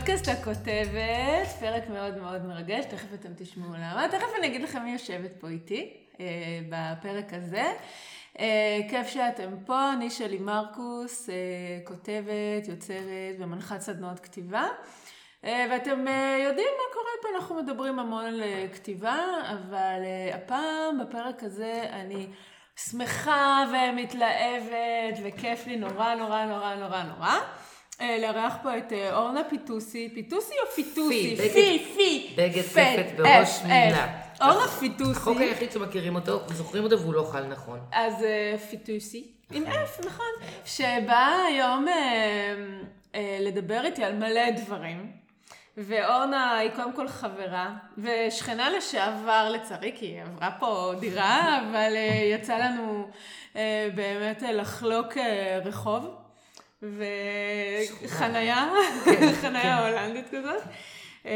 לפודקאסט הכותבת, פרק מאוד מאוד מרגש, תכף אתם תשמעו למה. תכף אני אגיד לכם מי יושבת פה איתי אה, בפרק הזה. אה, כיף שאתם פה, אני שלי מרקוס, אה, כותבת, יוצרת ומנחת סדנאות כתיבה. אה, ואתם אה, יודעים מה קורה פה, אנחנו מדברים המון על אה, כתיבה, אבל הפעם, בפרק הזה, אני שמחה ומתלהבת, וכיף לי נורא נורא נורא נורא נורא. אה, לארח פה את אה, אורנה פיטוסי, פיטוסי או פיטוסי? פי, פי, בגד- ספת בראש אפ, מילה. אורנה פיטוסי. החוק היחיד שמכירים אותו, וזוכרים אותו והוא לא חל נכון. אז אה, פיטוסי, עם F, נכון, שבאה היום אה, אה, לדבר איתי על מלא דברים. ואורנה היא קודם כל חברה, ושכנה לשעבר לצערי, כי היא עברה פה דירה, אבל אה, יצא לנו אה, באמת אה, לחלוק אה, רחוב, וחנייה, חנייה הולנדית כזאת. אה,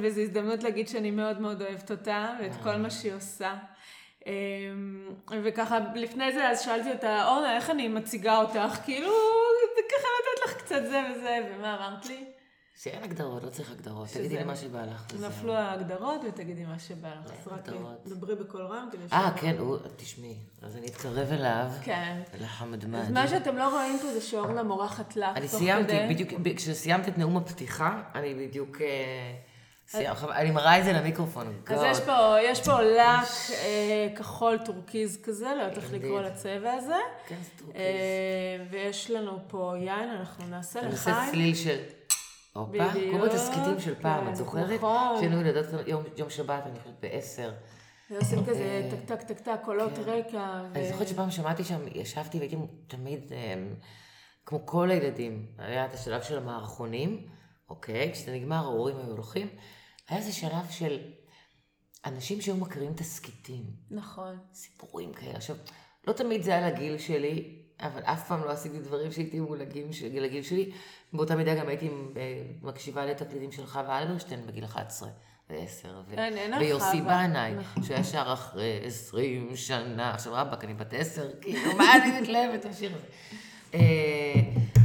וזו הזדמנות להגיד שאני מאוד מאוד אוהבת אותה, ואת כל מה שהיא עושה. אה, וככה, לפני זה אז שאלתי אותה, אורנה, איך אני מציגה אותך? כאילו, ככה לתת לך קצת זה וזה, ומה אמרת לי? שאין הגדרות, לא צריך הגדרות. שזה- תגידי לי מה שבא לך. נפלו ההגדרות ותגידי מה שבא לך. אז רק הגדרות. דברי בקול רם כדי ש... אה, כן, הוא, תשמעי, אז אני אתקרב אליו, כן. לחמדמד. אז מה שאתם לא רואים פה זה שאורנה מורחת לך אני סיימתי. בדיוק, ב- כשסיימת את נאום הפתיחה, אני בדיוק... אה, עכשיו, אני מראה את זה למיקרופון. אז. יש פה, יש פה לק אה, כחול טורקיז כזה, לא יודעת איך. לקרוא לצבע הזה. כן, זה טורקיז. אה, ויש לנו פה יין, אנחנו נעשה אני לחיים. עושה צליל של... הופה, בדיוק, כמו בתסכיתים של פעם, כן, את זוכרת? נכון. שהיינו ילדות יום- שבת, אני חושבת בעשר. ועושים כזה אה, טק טק טק טק, קולות כן. רקע. אני זוכרת שפעם שמעתי שם, ישבתי והייתי תמיד, אמ, כמו כל הילדים, היה את השלב של המערכונים, אוקיי? כשזה נגמר, ההורים היו הולכים. היה איזה שלב של אנשים שהיו מכירים תסכיתים, נכון. סיפורים כאלה. עכשיו, לא תמיד זה היה לגיל שלי, אבל אף פעם לא עשיתי דברים שהתאימו לגיל, ש- לגיל שלי. באותה מידה גם הייתי אה, מקשיבה לתקליטים של חווה אלברשטיין בגיל 11 ו-10. ו- אין, אין לך ויוסי. בנאי, נכון. שהיה שר אחרי 20 שנה. עכשיו רבאק, אני בת 10, כאילו, מה אני מתלהבת לשיר הזה? אה,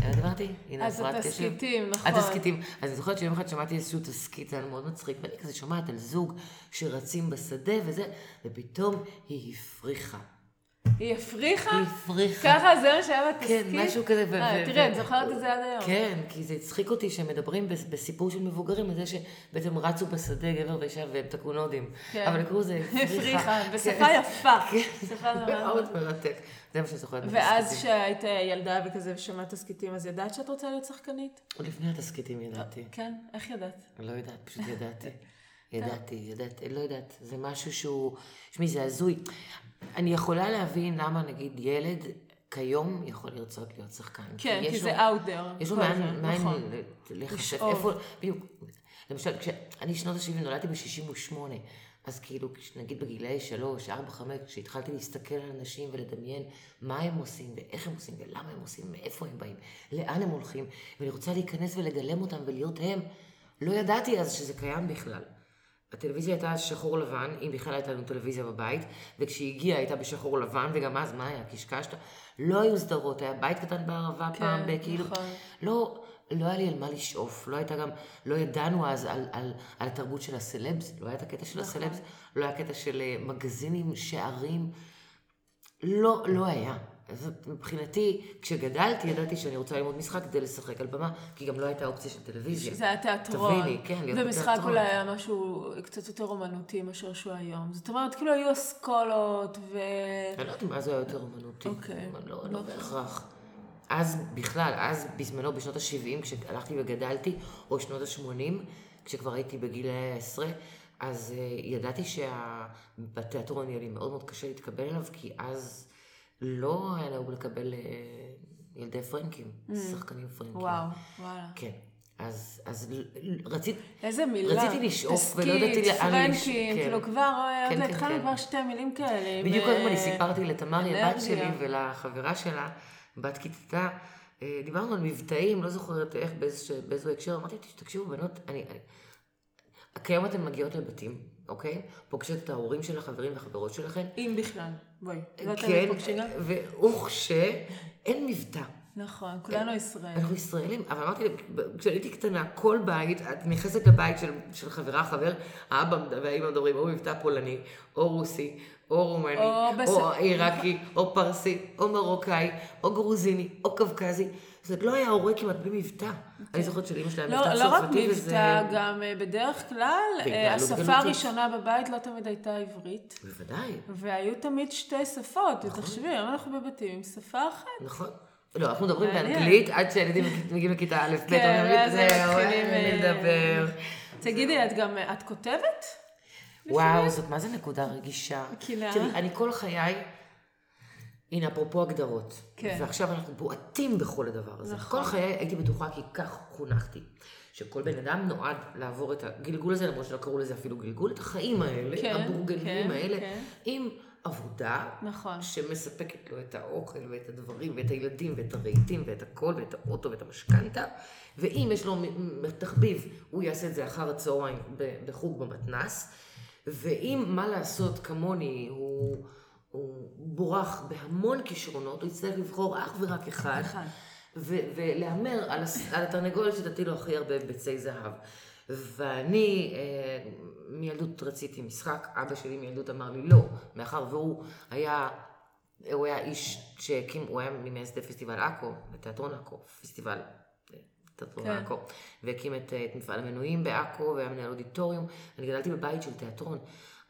מה דיברתי? הנה אז הפרעת קשב. התסכיתים, נכון. התסכיתים. אז אני זוכרת שיום אחד שמעתי איזשהו תסכית, זה היה מאוד מצחיק, ואני כזה שומעת על זוג שרצים בשדה וזה, ופתאום היא הפריחה. היא הפריחה? היא הפריחה. ככה זה מה שהיה בתסכית? כן, משהו כזה. ו- אה, ו- תראה, ו- את זוכרת את זה עד היום. כן, כי זה הצחיק אותי שהם מדברים בס- בסיפור של מבוגרים, על זה שבעצם רצו בשדה גבר ואישה והם תקעו נודים. כן. אבל לקרוא לזה הפריחה, כן. בשפה יפה. כן. שפה נורא- מאוד מרתק. זה מה שאני זוכרת. ואז. כשהיית ילדה וכזה ושמעת תסכיתים, אז ידעת שאת רוצה להיות שחקנית? עוד לפני התסכיתים ידעתי. כן, איך ידעת? לא יודעת, פשוט ידעתי. ידעתי, ידעתי, לא יודעת. זה משהו שהוא... תשמעי, זה הזוי. אני יכולה להבין למה נגיד ילד כיום יכול לרצות להיות שחקן. כן, כי יש זה there. יש לו מעין, מעין נכון. לשאוב. איפה, בדיוק, למשל, כשאני שנות ה-70 נולדתי ב-68, אז כאילו, נגיד בגילאי 3, 4, 5, כשהתחלתי להסתכל על אנשים ולדמיין מה הם עושים, ואיך הם עושים, ולמה הם עושים, מאיפה הם באים, לאן הם הולכים, ואני רוצה להיכנס ולגלם אותם ולהיות הם, לא ידעתי אז שזה קיים בכלל. הטלוויזיה הייתה שחור לבן, אם בכלל הייתה לנו טלוויזיה בבית, וכשהיא הגיעה הייתה בשחור לבן, וגם אז, מה היה? קשקשת? לא היו סדרות, היה בית קטן בערבה כן, פעם, בכאילו... נכון. לא, לא היה לי על מה לשאוף, לא הייתה גם, לא ידענו אז על, על, על התרבות של הסלבס, לא היה את הקטע של נכון. הסלבס, לא היה קטע של אה, מגזינים, שערים, לא, לא היה. אז מבחינתי, כשגדלתי, ידעתי שאני רוצה ללמוד משחק כדי לשחק על במה, כי גם לא הייתה אופציה של טלוויזיה. זה היה תיאטרון. תביני, כן, להיות ומשחק בתיאטרון. אולי היה משהו קצת יותר אומנותי מאשר שהוא היום. זאת אומרת, כאילו היו אסכולות ו... אני לא יודעת מה זה היה יותר אומנותי. אוקיי. לא, לא. לא בהכרח. אז בכלל, אז בזמנו, בשנות ה-70, כשהלכתי וגדלתי, או שנות ה-80, כשכבר הייתי בגיל העשרה, אז uh, ידעתי שבתיאטרון יהיה לי מאוד מאוד קשה להתקבל אליו, כי אז לא היה נהוג לקבל uh, ילדי פרנקים, שחקנים פרנקים. Mm. וואו, וואלה. כן. אז, אז רצית, איזה מילה. רציתי לשאוף ולא ידעתי לאן פרנקים, כן. כאילו כבר, עוד כן, לא כן, התחלנו כן. כבר שתי מילים כאלה. בדיוק קודם אני אה, סיפרתי לתמרי, הבת. שלי, ולחברה שלה, בת כיתתה, אה, דיברנו על מבטאים, לא זוכרת איך, באיזה, באיזו הקשר, אמרתי, תקשיבו בנות, אני, אני... כיום אתן מגיעות לבתים, אוקיי? פוגשות את ההורים של החברים והחברות שלכם. אם בכלל. בואי. לא כן, גם? וכשאין מבטא. נכון, כולנו ישראלים. אנחנו ישראלים, אבל אמרתי, כשהייתי קטנה, כל בית, את נכנסת לבית של, של חברה, חבר, האבא והאמא מדברים או מבטא פולני, או רוסי, או רומני, או או, בס- או עיראקי, או פרסי, או מרוקאי, או גרוזיני, או קווקזי. אומרת, לא היה הורה כמעט בלי מבטא. אני זוכרת שלאמא שלי היה מבטא לא, לא רק צרפתי, וזה... מבטא, גם אה, בדרך כלל, אה, והתנהלות השפה. הראשונה בבית לא תמיד הייתה עברית. בוודאי, והיו תמיד שתי שפות, ותחשבי, היום אנחנו בבתים עם שפה אחת. נכון. לא, אנחנו מדברים. באנגלית עד שהילדים מגיעים לכיתה א', ב', כן, אומרים, הם זהו, מתחילים, אין לי אה, לדבר. תגידי, את גם, את כותבת? וואו, זאת מה זה נקודה רגישה. קינה. תראי, אני כל חיי, הנה, אפרופו הגדרות. כן. ועכשיו אנחנו בועטים בכל הדבר הזה. נכון. כל חיי הייתי בטוחה, כי כך חונכתי, שכל בן אדם נועד לעבור את הגלגול הזה, למרות שלא קראו לזה אפילו גלגול, את החיים האלה, כן, הבורגניים כן, האלה, כן. עם עבודה. נכון. שמספקת לו את האוכל ואת הדברים ואת הילדים ואת הרהיטים ואת הכל ואת האוטו ואת המשכנתה ואם יש לו תחביב הוא יעשה את זה אחר הצהריים בחוג במתנ"ס ואם מה לעשות כמוני הוא, הוא בורח בהמון כישרונות הוא יצטרך לבחור אך ורק אחד אחד. ו- ולהמר על, על התרנגולת שתטיל לו הכי הרבה ביצי זהב. ואני אה, מילדות רציתי משחק, אבא שלי מילדות אמר לי לא, מאחר והוא היה, הוא היה איש שהקים, הוא היה ממייסדי פסטיבל עכו, בתיאטרון עכו, פסטיבל אה, תיאטרון כן. עכו, והקים את, אה, את מפעל המנויים בעכו, והיה מנהל אודיטוריום, אני גדלתי בבית של תיאטרון.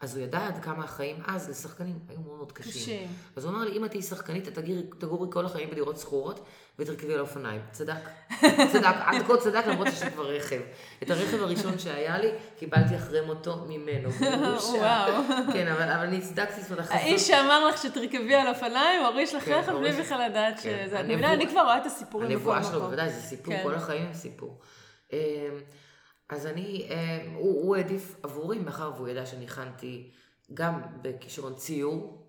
אז הוא ידע עד כמה החיים אז לשחקנים היו מאוד מאוד קשים. קשים. אז הוא אמר לי, אם את תהיי שחקנית, את תגורי, כל החיים בדירות שכורות, ותרכבי על אופניים. צדק. צדק, עד כה צדק, למרות שיש לי כבר רכב. את הרכב הראשון שהיה לי, קיבלתי אחרי מותו ממנו. וואו. כן, אבל, אבל אני הצדקתי, זאת אומרת, האיש שאמר לך שתרכבי על אופניים, הוריש לך כן, רכב בלי בכלל לדעת כן. שזה... אני כבר רואה את הסיפורים בכל הנבואה שלו, מקום. בוודאי, זה סיפור, כן. כל החיים הם סיפור. אז אני, אמ, הוא, הוא העדיף עבורי, מאחר והוא ידע שאני הכנתי גם בכישרון ציור.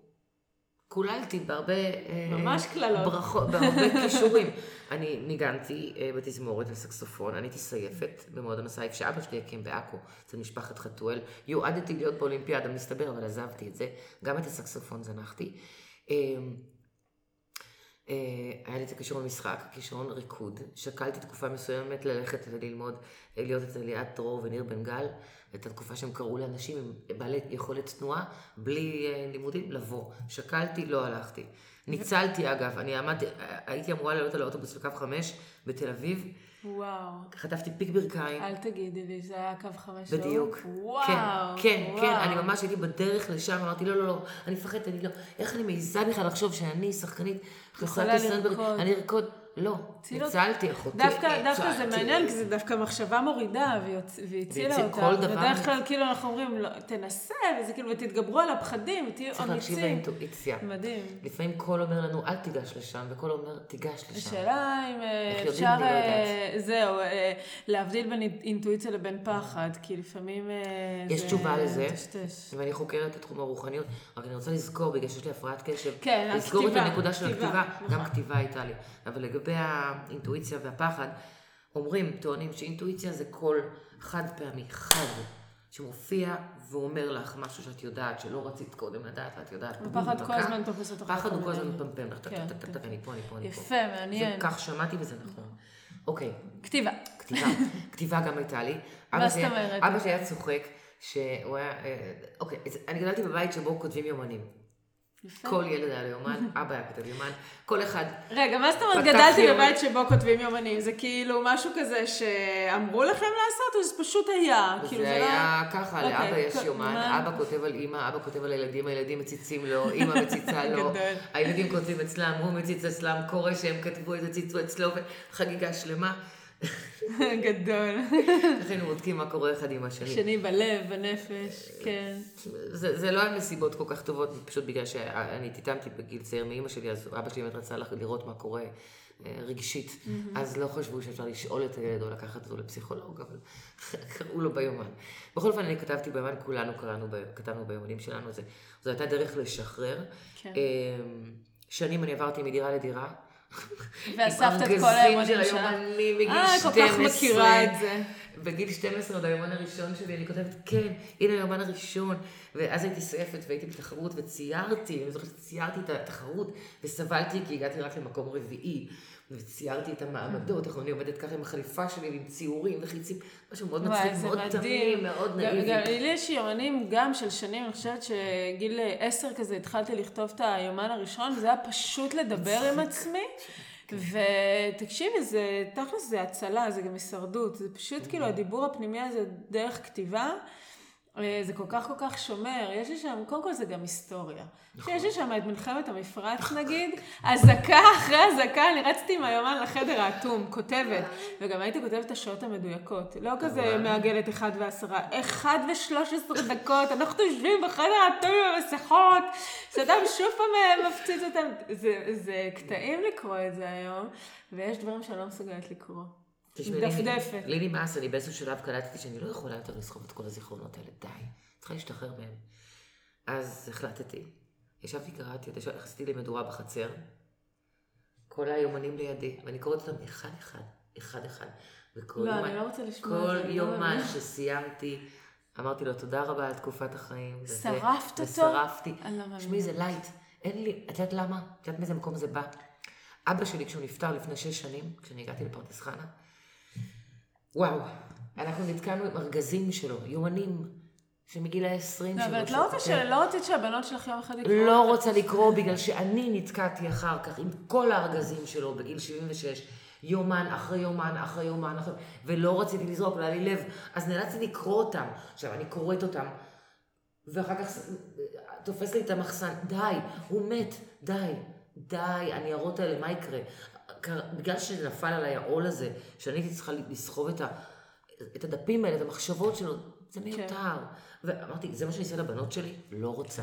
קוללתי בהרבה... אה, ממש קללות. ברכות, בהרבה כישורים. אני ניגנתי אה, בתזמורת וסקסופון, אני הייתי סייפת במועדון הסייף שאבא שלי הקים בעכו, אצל משפחת חתואל. יועדתי להיות באולימפיאדה, מסתבר, אבל עזבתי את זה. גם את הסקסופון זנחתי. אה, היה לי את הכישרון משחק, כישרון ריקוד. שקלתי תקופה מסוימת ללכת וללמוד, אה, להיות אצל ליאת דרור וניר בן גל. את התקופה שהם קראו לאנשים עם בעלי יכולת תנועה, בלי אה, לימודים, לבוא. שקלתי, לא הלכתי. ניצלתי אגב, אני עמדתי, הייתי אמורה לעלות על האוטובוס של קו 5 בתל אביב, וואו. חטפתי פיק ברכיים. אל תגידי לי, זה היה קו חמש בדיוק. להוא? וואו. כן, כן, וואו. כן, אני ממש הייתי בדרך לשם, אמרתי, לא, לא, לא, אני מפחדת, אני לא, איך אני מעיזה בכלל לחשוב שאני שחקנית יכולה לרקוד. אני ארקוד, לא. ניצלתי אחותי, דווקא, דווקא זה הצלתי. מעניין, כי זה דווקא מחשבה מורידה, והיא הוצ- והיא הצילה והציל אותה. כל דבר. בדרך כלל, כאילו, אנחנו אומרים, לא, תנסה, וזה כאילו, ותתגברו על הפחדים, ותהיו צריך להקשיב אמיצים. לאינטואיציה. מדהים. לפעמים קול אומר לנו, אל תיגש לשם, וקול אומר, תיגש לשם. השאלה אם אה, אפשר, אה, זהו, אה, להבדיל בין אינטואיציה לבין פחד, כי לפעמים אה, יש תשובה לזה. ואני חוקרת את תחום הרוחניות, רק אני רוצה לזכור, בגלל שיש לי הפרעת קשב, כן, לזכור את הנקודה של כתיבה, הכתיבה, גם נכון. כתיבה הייתה לי. אבל לגבי האינטואיציה והפחד, אומרים, טוענים שאינטואיציה זה קול חד פעמי, חד, שמופיע ואומר לך משהו שאת יודעת, שלא רצית קודם לדעת, ואת יודעת. ופחד כל. הזמן תופס אותך. פחד הוא כל הזמן מפמפם לך, כן, כן. אני פה, אני פה, אני פה. יפה, מעניין. כך שמעתי וזה נכון. אוקיי, כתיבה. כתיבה, כתיבה גם הייתה לי. מה זאת אומרת? אבא שלי היה צוחק, שהוא היה, אה, אוקיי, אני גדלתי בבית שבו כותבים יומנים. יפה. כל ילד היה לו יומן, אבא היה כותב יומן, כל אחד, רגע, מה זאת אומרת גדלתי יום- בבית שבו כותבים יומנים? זה כאילו משהו כזה שאמרו לכם לעשות, או זה פשוט היה? כאילו, זה לא- היה ככה, אוקיי, לאבא יש כ- יומן, מה? אבא כותב על אימא, אבא כותב על הילדים, הילדים מציצים לו, אימא מציצה לו. הילדים כותבים אצלם, הוא מציץ אצלם, קורה שהם כתבו את זה, ציצו אצלו, וחגיגה שלמה. גדול. איך היינו בודקים מה קורה אחד עם השני. שני בלב, בנפש, כן. זה, זה לא היה נסיבות כל כך טובות, פשוט בגלל שאני טיטמתי בגיל צעיר מאימא שלי, אז אבא שלי באמת רצה לראות מה קורה אה, רגשית. אז לא חשבו שאפשר לשאול את הילד או לקחת אותו לפסיכולוג, אבל קראו לו ביומן. בכל אופן, אני כתבתי ביומן, כולנו קראנו, ב- כתבנו ביומנים שלנו, זה, זו הייתה דרך לשחרר. כן. אה, שנים אני עברתי מדירה לדירה. ואספת את עם כל ארגזים היומנים של שלך. היומנים מגיל אה, 12. כל כך מכירה את זה. בגיל 12 עוד היומן הראשון שלי, אני כותבת, כן, הנה היומן הראשון. ואז הייתי סייפת והייתי בתחרות וציירתי, אני זוכרת שציירתי את התחרות וסבלתי כי הגעתי רק למקום רביעי. וציירתי את המעמדות, איך אני עובדת ככה עם החליפה שלי, עם ציורים וחיצים, משהו מאוד מצחיק, מאוד. תמים, מאוד נאיבי. גם לי יש יומנים גם של שנים, אני חושבת שגיל עשר כזה התחלתי לכתוב את היומן הראשון, וזה היה פשוט לדבר עם עצמי. ותקשיבי, זה, תכלס זה הצלה, זה גם הישרדות, זה פשוט כאילו הדיבור הפנימי הזה דרך כתיבה, זה כל כך כל כך שומר, יש לי שם, קודם כל זה גם היסטוריה. יש לי שם את מלחמת המפרץ נגיד, אזעקה אחרי אזעקה, אני רצתי עם היומן לחדר האטום, כותבת, וגם הייתי כותבת את השעות המדויקות, לא כזה וואי. מעגלת אחד ועשרה, אחד ושלוש עשרה דקות, אנחנו יושבים בחדר האטום עם המסכות, שאדם שוב פעם אה, מפציץ אותם, זה, זה קטעים לקרוא את זה היום, ויש דברים שאני לא מסוגלת לקרוא. תשמעי, לי- מדפדפת. לי נמאס, אני באיזשהו שלב קלטתי שאני לא יכולה יותר לסחוב את כל הזיכרונות האלה, די, צריכה להשתחרר מהם. אז החלטתי, ישבתי, קראתי, עשיתי לי מדורה בחצר, כל היומנים לידי, ואני קוראת אותם אחד-אחד, אחד-אחד. וכל לא, יומן- אני לא רוצה לשמוע את כל זה, לא יומן מאמינה. שסיימתי, אמרתי לו תודה רבה על תקופת החיים. וזה- שרפת אותו? ושרפתי. אני לא מאמינה. תשמעי, זה light, אין לי, את יודעת למה? את יודעת מאיזה מקום זה בא? אבא שלי, כשהוא נפטר לפני שש שנים, כשאני הגעתי לפרדס חנה, וואו, אנחנו נתקענו עם ארגזים שלו, יומנים, שמגיל ה-20 לא, אבל את לא רוצה, ש... לא רצית שהבנות שלך יום אחד יקראו? לא רוצה לקרוא בגלל שאני נתקעתי אחר כך עם כל הארגזים שלו בגיל 76, יומן אחרי יומן אחרי יומן אחרי... ולא רציתי לזרוק, לא היה לי לב, אז נאלצתי לקרוא אותם. עכשיו, אני קוראת אותם, ואחר כך תופס לי את המחסן, די, הוא מת, די, די, הניירות האלה, מה יקרה? בגלל שנפל עליי העול הזה, שאני הייתי צריכה לסחוב את, ה, את הדפים האלה, את המחשבות שלו, זה מיותר. ואמרתי, זה מה שאני אעשה לבנות שלי? לא רוצה.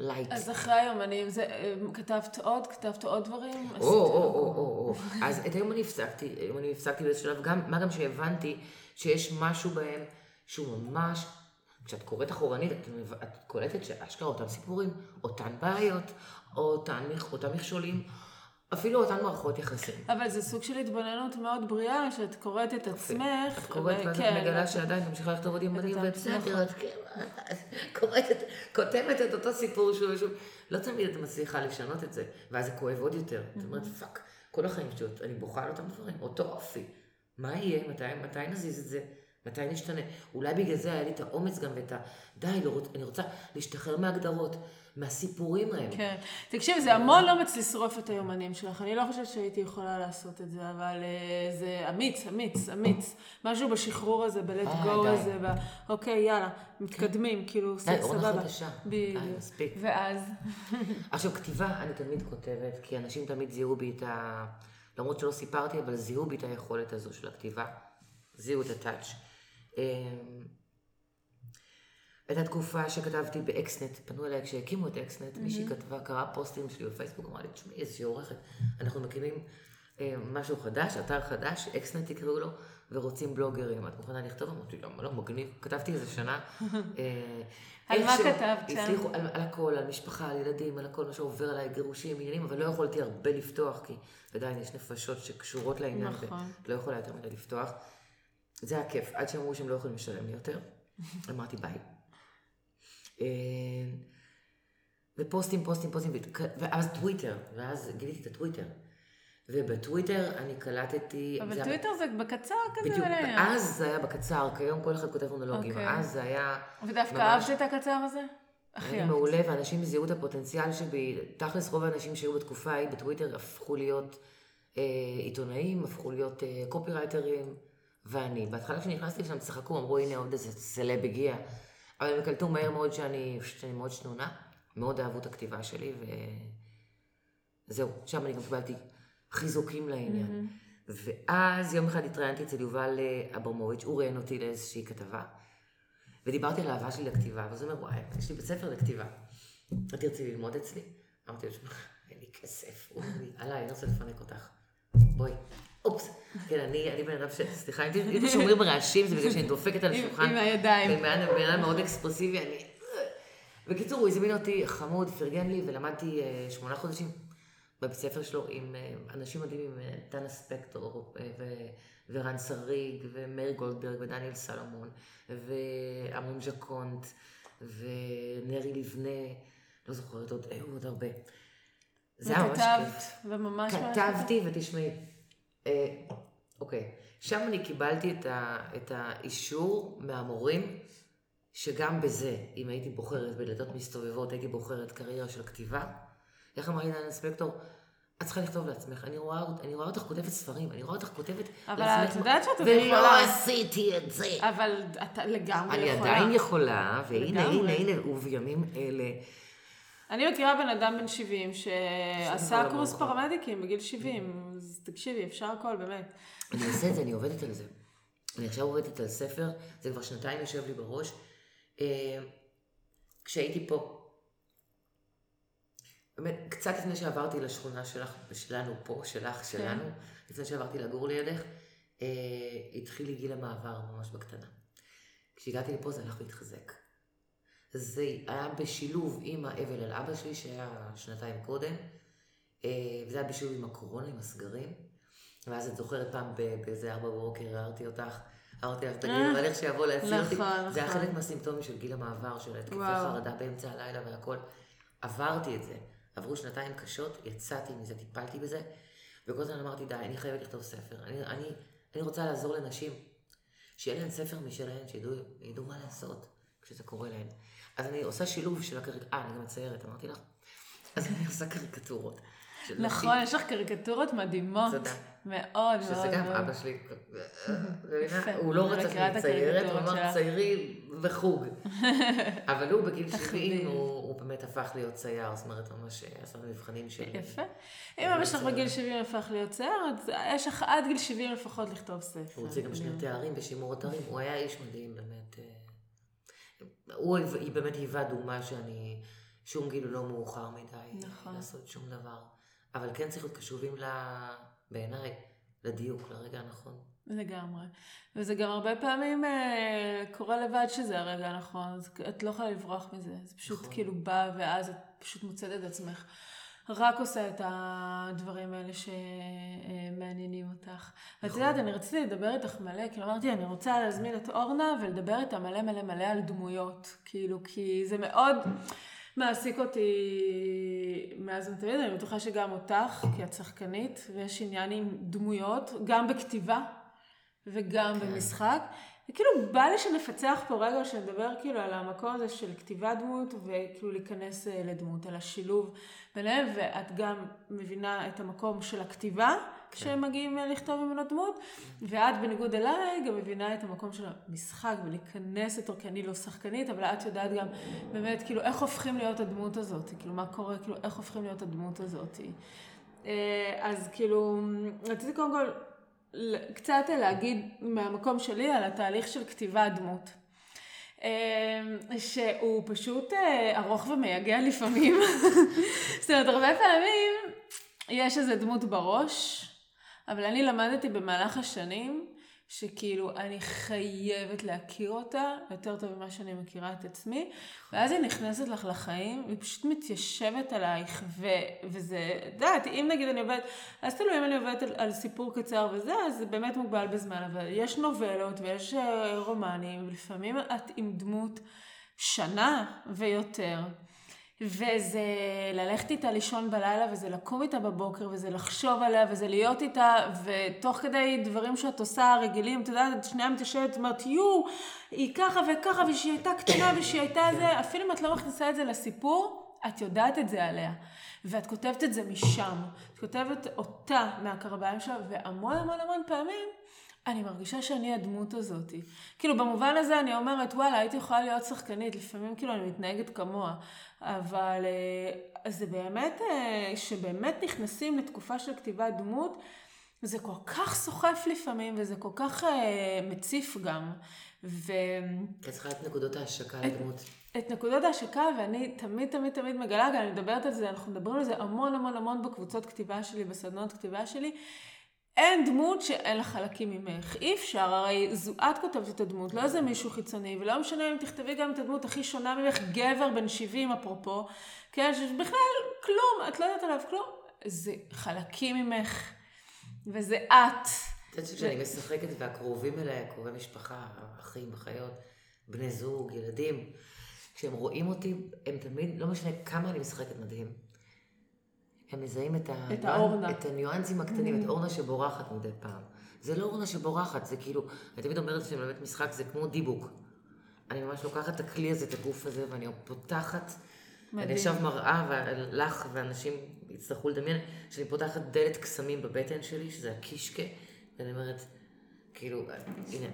light. אז אחרי היומנים, זה, אה, כתבת עוד? כתבת עוד דברים? או, או, או, או, או. אז את היום אני הפסקתי, היום אני הפסקתי באיזשהו שלב, גם, מה גם שהבנתי שיש משהו בהם שהוא ממש, כשאת קוראת אחורנית, את, את קולטת שאשכרה אותם סיפורים, אותן בעיות, אותן, אותם מכשולים, אפילו אותן מערכות יחסים. אבל זה סוג של התבוננות מאוד בריאה, שאת קוראת את עצמך. את קוראת ואז את כן, מגלה ואת- שעדיין ממשיכה לכתוב עוד יומנים, ובסדר. את את קוראת, את- כותבת את אותו סיפור שוב ושוב. לא תמיד את מצליחה לשנות את זה, ואז זה כואב עוד יותר. את אומרת, fuck, כל החיים שלי, אני בוכה על אותם דברים, אותו אופי. מה יהיה? מתי, מתי נזיז את זה? מתי נשתנה? אולי בגלל זה היה לי את האומץ גם ואת ה... די, לא, רוצ- אני רוצה להשתחרר מהגדרות, מהסיפורים האלה. כן. תקשיב, זה המון אומץ לשרוף את היומנים שלך. אני לא חושבת שהייתי יכולה לעשות את זה, אבל אה, זה אמיץ, אמיץ, אמיץ. משהו בשחרור הזה, ב-let אה, go די. הזה, ב... אוקיי, יאללה, מתקדמים, כאילו, די, עונה סבבה. חדשה. די, בדיוק. מספיק. ואז, עכשיו, כתיבה, אני תמיד כותבת, כי אנשים תמיד זיהו בי את ה... למרות שלא סיפרתי, אבל זיהו בי את היכולת הזו של הכתיבה. זיהו את ה touch. הייתה תקופה שכתבתי באקסנט, פנו אליי כשהקימו את אקסנט, מישהי כתבה, קראה פוסטים שלי בפייסבוק, אמרה לי, תשמעי, איזושהי עורכת, אנחנו מקימים אה, משהו חדש, אתר חדש, אקסנט תקראו לו, ורוצים בלוגרים. את מוכנה לכתוב? אמרתי, למה לא, מגניב. כתבתי איזה שנה. אה, על מה כתבת? הצליחו, על, על הכל, על משפחה, על ילדים, על הכל מה שעובר עליי, גירושים, עניינים, אבל לא יכולתי הרבה לפתוח, כי עדיין יש נפשות שקשורות לעניין, נכון. ולא יכולה יותר מדי לפתוח. זה היה כיף, עד שהם אמרו שהם לא יכולים לשלם לי יותר. אמרתי ביי. אה, ופוסטים, פוסטים, פוסטים, ואז טוויטר, ואז גיליתי את הטוויטר. ובטוויטר אני קלטתי... אבל זה טוויטר זה בקצר כזה, בדיוק, ולעניין. אז זה היה בקצר, כיום כל אחד כותב מונולוגים, אוקיי. אז זה היה... ודווקא ממש- אהבת את הקצר הזה? הכי אהבתי. מעולה, ואנשים זיהו את הפוטנציאל שבי. תכלס, רוב האנשים שהיו בתקופה ההיא בטוויטר הפכו להיות אה, עיתונאים, הפכו להיות אה, קופירייטרים, ואני. בהתחלה כשנכנסתי לשם צחקו, אמרו, הנה עוד איזה סלב הגיע. אבל הם קלטו מהר מאוד שאני, שאני מאוד שנונה, מאוד אהבו את הכתיבה שלי, וזהו, שם אני גם קיבלתי חיזוקים לעניין. ואז יום אחד התראיינתי אצל יובל אה, אברמוביץ', הוא ראיין אותי לאיזושהי כתבה. ודיברתי על האהבה שלי לכתיבה, ואז הוא אומר, וואי, יש לי בית ספר לכתיבה. את תרצי ללמוד אצלי? אמרתי לו, "שמע, אין לי כסף. הוא אומר לי, עליי, אני רוצה לפנק אותך. בואי. אופס. כן, אני, אני בן אדם ש... סליחה, אם אם שומרים רעשים, זה בגלל שאני דופקת על השולחן. עם הידיים. אני בן אדם- מאוד אקספרסיבי, אני... בקיצור, הוא הזמין אותי חמוד, פרגן לי, ולמדתי אה, שמונה חודשים בבית ספר שלו עם אה, אנשים מדהימים, אה, דנה ספקטור, ורן שריג, ומאיר גולדברג, ודניאל סלומון, ועמון ז'קונט, ונרי לבנה, לא זוכרת עוד, היו עוד הרבה. זה היה ממש וכתבת, כיף. וממש... כתבתי, ותשמעי, אוקיי. שם אני קיבלתי את, ה, את האישור מהמורים, שגם בזה, אם הייתי בוחרת בדלתות מסתובבות, הייתי בוחרת קריירה של כתיבה. איך אמר לי דנה ספקטור? את צריכה לכתוב לעצמך. אני רואה, אני רואה אותך כותבת ספרים, אני רואה אותך כותבת אבל את יודעת שאת ולא יכולה... עשיתי את זה. אבל אתה לגמרי אני יכולה. עדיין יכולה, והנה, לגמרי. הנה, הנה, ובימים אלה. אני מכירה בן אדם בן 70 שעשה קורס מאוחר. פרמדיקים בגיל 70, אז תקשיבי, אפשר הכל, באמת. אני עושה את זה, אני עובדת על זה. אני עכשיו עובדת על ספר, זה כבר שנתיים יושב לי בראש. אה, כשהייתי פה, באמת, קצת לפני שעברתי לשכונה שלך, שלנו פה, שלך, שלנו, לפני שעברתי לגור לידך, אה, התחיל לי גיל המעבר ממש בקטנה. כשהגעתי לפה זה הלך והתחזק. זה היה בשילוב עם האבל על אבא שלי, שהיה שנתיים קודם, אה, וזה היה בשילוב עם הקורונה, עם הסגרים. ואז את זוכרת פעם באיזה ארבע בבוקר הערתי אותך, הערתי לך, תגידי, אבל איך שיבוא להציל אותי. נכון, זה היה נכון. חלק מהסימפטומים של גיל המעבר, של התקפי. חרדה באמצע הלילה והכל. עברתי את זה. עברו שנתיים קשות, יצאתי מזה, טיפלתי בזה, וכל הזמן אמרתי, די, אני חייבת לכתוב ספר. אני, אני, אני רוצה לעזור לנשים, שיהיה להן ספר משלהן, שידעו ידעו מה לעשות כשזה קורה להן. אז אני עושה שילוב של הקריקטורות, אה, אני גם מציירת, אמרתי לך? אז אני עושה קריקטורות. נכון, יש לך קריקטורות מדהימות. תודה. מאוד שזה מאוד גם מאוד. אבא שלי. הוא לא רצה שאני ציירת, הוא אמר. ציירי וחוג. אבל הוא בגיל 70, תחביב. הוא באמת הפך להיות צייר, זאת אומרת, ממש עשה לנו מבחנים של... יפה. אם אבא שלך בגיל 70 הפך להיות צייר, אז יש לך עד גיל 70 לפחות לכתוב ספר. הוא הוציא גם שני תארים בשימור אתרים, הוא היה איש מדהים, באמת. הוא היא באמת היווה דוגמה שאני, שום גיל לא מאוחר מדי נכון. לעשות שום דבר. אבל כן צריך להיות קשובים ל... בעיניי, לדיוק, לרגע הנכון. לגמרי. וזה גם הרבה פעמים אה, קורה לבד שזה הרגע הנכון, את לא יכולה לברוח מזה. זה פשוט נכון. כאילו בא, ואז את פשוט מוצאת את עצמך. רק עושה את הדברים האלה שמעניינים אותך. ואת נכון. יודעת, אני רציתי לדבר איתך מלא, כאילו אמרתי, אני רוצה להזמין את אורנה ולדבר איתה מלא מלא מלא על דמויות. כאילו, כי זה מאוד מעסיק אותי מאז ומתמיד, אני בטוחה שגם אותך, כי את שחקנית, ויש עניין עם דמויות, גם בכתיבה וגם כן. במשחק. וכאילו בא לי שנפצח פה רגע, שנדבר כאילו על המקום הזה של כתיבת דמות, וכאילו להיכנס אה, לדמות, על השילוב ביניהם, ואת גם מבינה את המקום של הכתיבה, כשמגיעים אה, לכתוב ממנו דמות, ואת בניגוד אליי גם מבינה את המקום של המשחק, ולהיכנס לתור, כי אני לא שחקנית, אבל את יודעת גם באמת כאילו איך הופכים להיות הדמות הזאת, כאילו מה קורה, כאילו איך הופכים להיות הדמות הזאת. אה, אז כאילו, רציתי קודם כל קצת להגיד מהמקום שלי על התהליך של כתיבת דמות. אה, שהוא פשוט אה, ארוך ומייגע לפעמים. זאת אומרת, הרבה פעמים יש איזה דמות בראש, אבל אני למדתי במהלך השנים שכאילו אני חייבת להכיר אותה יותר טוב ממה שאני מכירה את עצמי, ואז היא נכנסת לך לחיים, היא פשוט מתיישבת עלייך, ו- וזה, את יודעת, אם נגיד אני עובדת, אז תלוי אם אני עובדת על, על סיפור קצר וזה, אז זה באמת מוגבל בזמן, אבל יש נובלות ויש אה, רומנים, ולפעמים את עם דמות שנה ויותר. וזה ללכת איתה לישון בלילה, וזה לקום איתה בבוקר, וזה לחשוב עליה, וזה להיות איתה, ותוך כדי דברים שאת עושה רגילים, את יודעת, את שנייה מתיישבת, אומרת, יואו, היא ככה וככה, ושהיא הייתה קטנה, ושהיא הייתה זה, אפילו אם את לא מכניסה את זה לסיפור, את יודעת את זה עליה. ואת כותבת את זה משם. את כותבת אותה מהקרביים שלה, והמון המון המון פעמים, אני מרגישה שאני הדמות הזאת. כאילו, במובן הזה אני אומרת, וואלה, הייתי יכולה להיות שחקנית, לפעמים כאילו אני מתנהגת כמוה. אבל אה, זה באמת, אה, שבאמת נכנסים לתקופה של כתיבת דמות, זה כל כך סוחף לפעמים, וזה כל כך אה, מציף גם. ו... את צריכה את נקודות ההשקה לדמות. את נקודות ההשקה, ואני תמיד תמיד תמיד מגלה, גם אני מדברת על זה, אנחנו מדברים על זה המון המון המון בקבוצות כתיבה שלי, בסדנות כתיבה שלי. אין דמות שאין לה חלקים ממך. אי אפשר, הרי זו את כותבת את הדמות, לא איזה מישהו חיצוני, ולא משנה אם תכתבי גם את הדמות הכי שונה ממך, גבר בן 70 אפרופו, כן, שבכלל כלום, את לא יודעת עליו כלום. זה חלקים ממך, וזה את. את יודעת שכשאני משחקת והקרובים אליי, קרובי משפחה, אחים, אחיות, בני זוג, ילדים, כשהם רואים אותי, הם תמיד, לא משנה כמה אני משחקת מדהים, הם מזהים את, ה... את האורנה. את הניואנסים הקטנים, את אורנה שבורחת מדי פעם. זה לא אורנה שבורחת, זה כאילו, אני תמיד אומרת שאני מלמדת משחק, זה כמו דיבוק. אני ממש לוקחת את הכלי הזה, את הגוף הזה, ואני פותחת, מדהים. אני עכשיו מראה לך ואנשים יצטרכו לדמיין, שאני פותחת דלת קסמים בבטן שלי, שזה הקישקה, ואני אומרת, כאילו, הנה,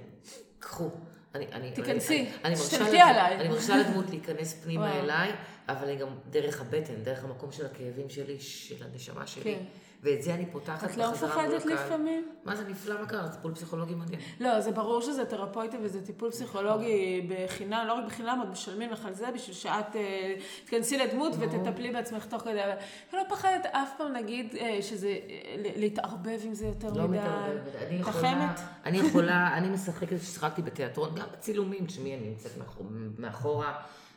קחו. אני, אני, תיכנסי, תשתלטי עליי. אני מרשה לדמות להיכנס פנימה. אליי, אבל אני גם דרך הבטן, דרך המקום של הכאבים שלי, של הנשמה שלי. כן. ואת זה אני פותחת את לא בחזרה מול מפחדת הקהל. לפעמים? מה זה נפלא, מה קרה? טיפול פסיכולוגי מדהים. לא, זה ברור שזה תרפויטי וזה טיפול פסיכולוגי בחינם, לא רק בחינם, עוד משלמים לך על זה בשביל שאת אה, תכנסי לדמות ותטפלי בעצמך תוך כדי. אני לא פחדת אף פעם, נגיד, אה, שזה, אה, להתערבב עם זה יותר לא מדי. מתערבבת. אני יכולה? אני יכולה, אני משחקת, שיחקתי בתיאטרון, גם בצילומים, תשמעי, אני נמצאת מאחור- מאחורה,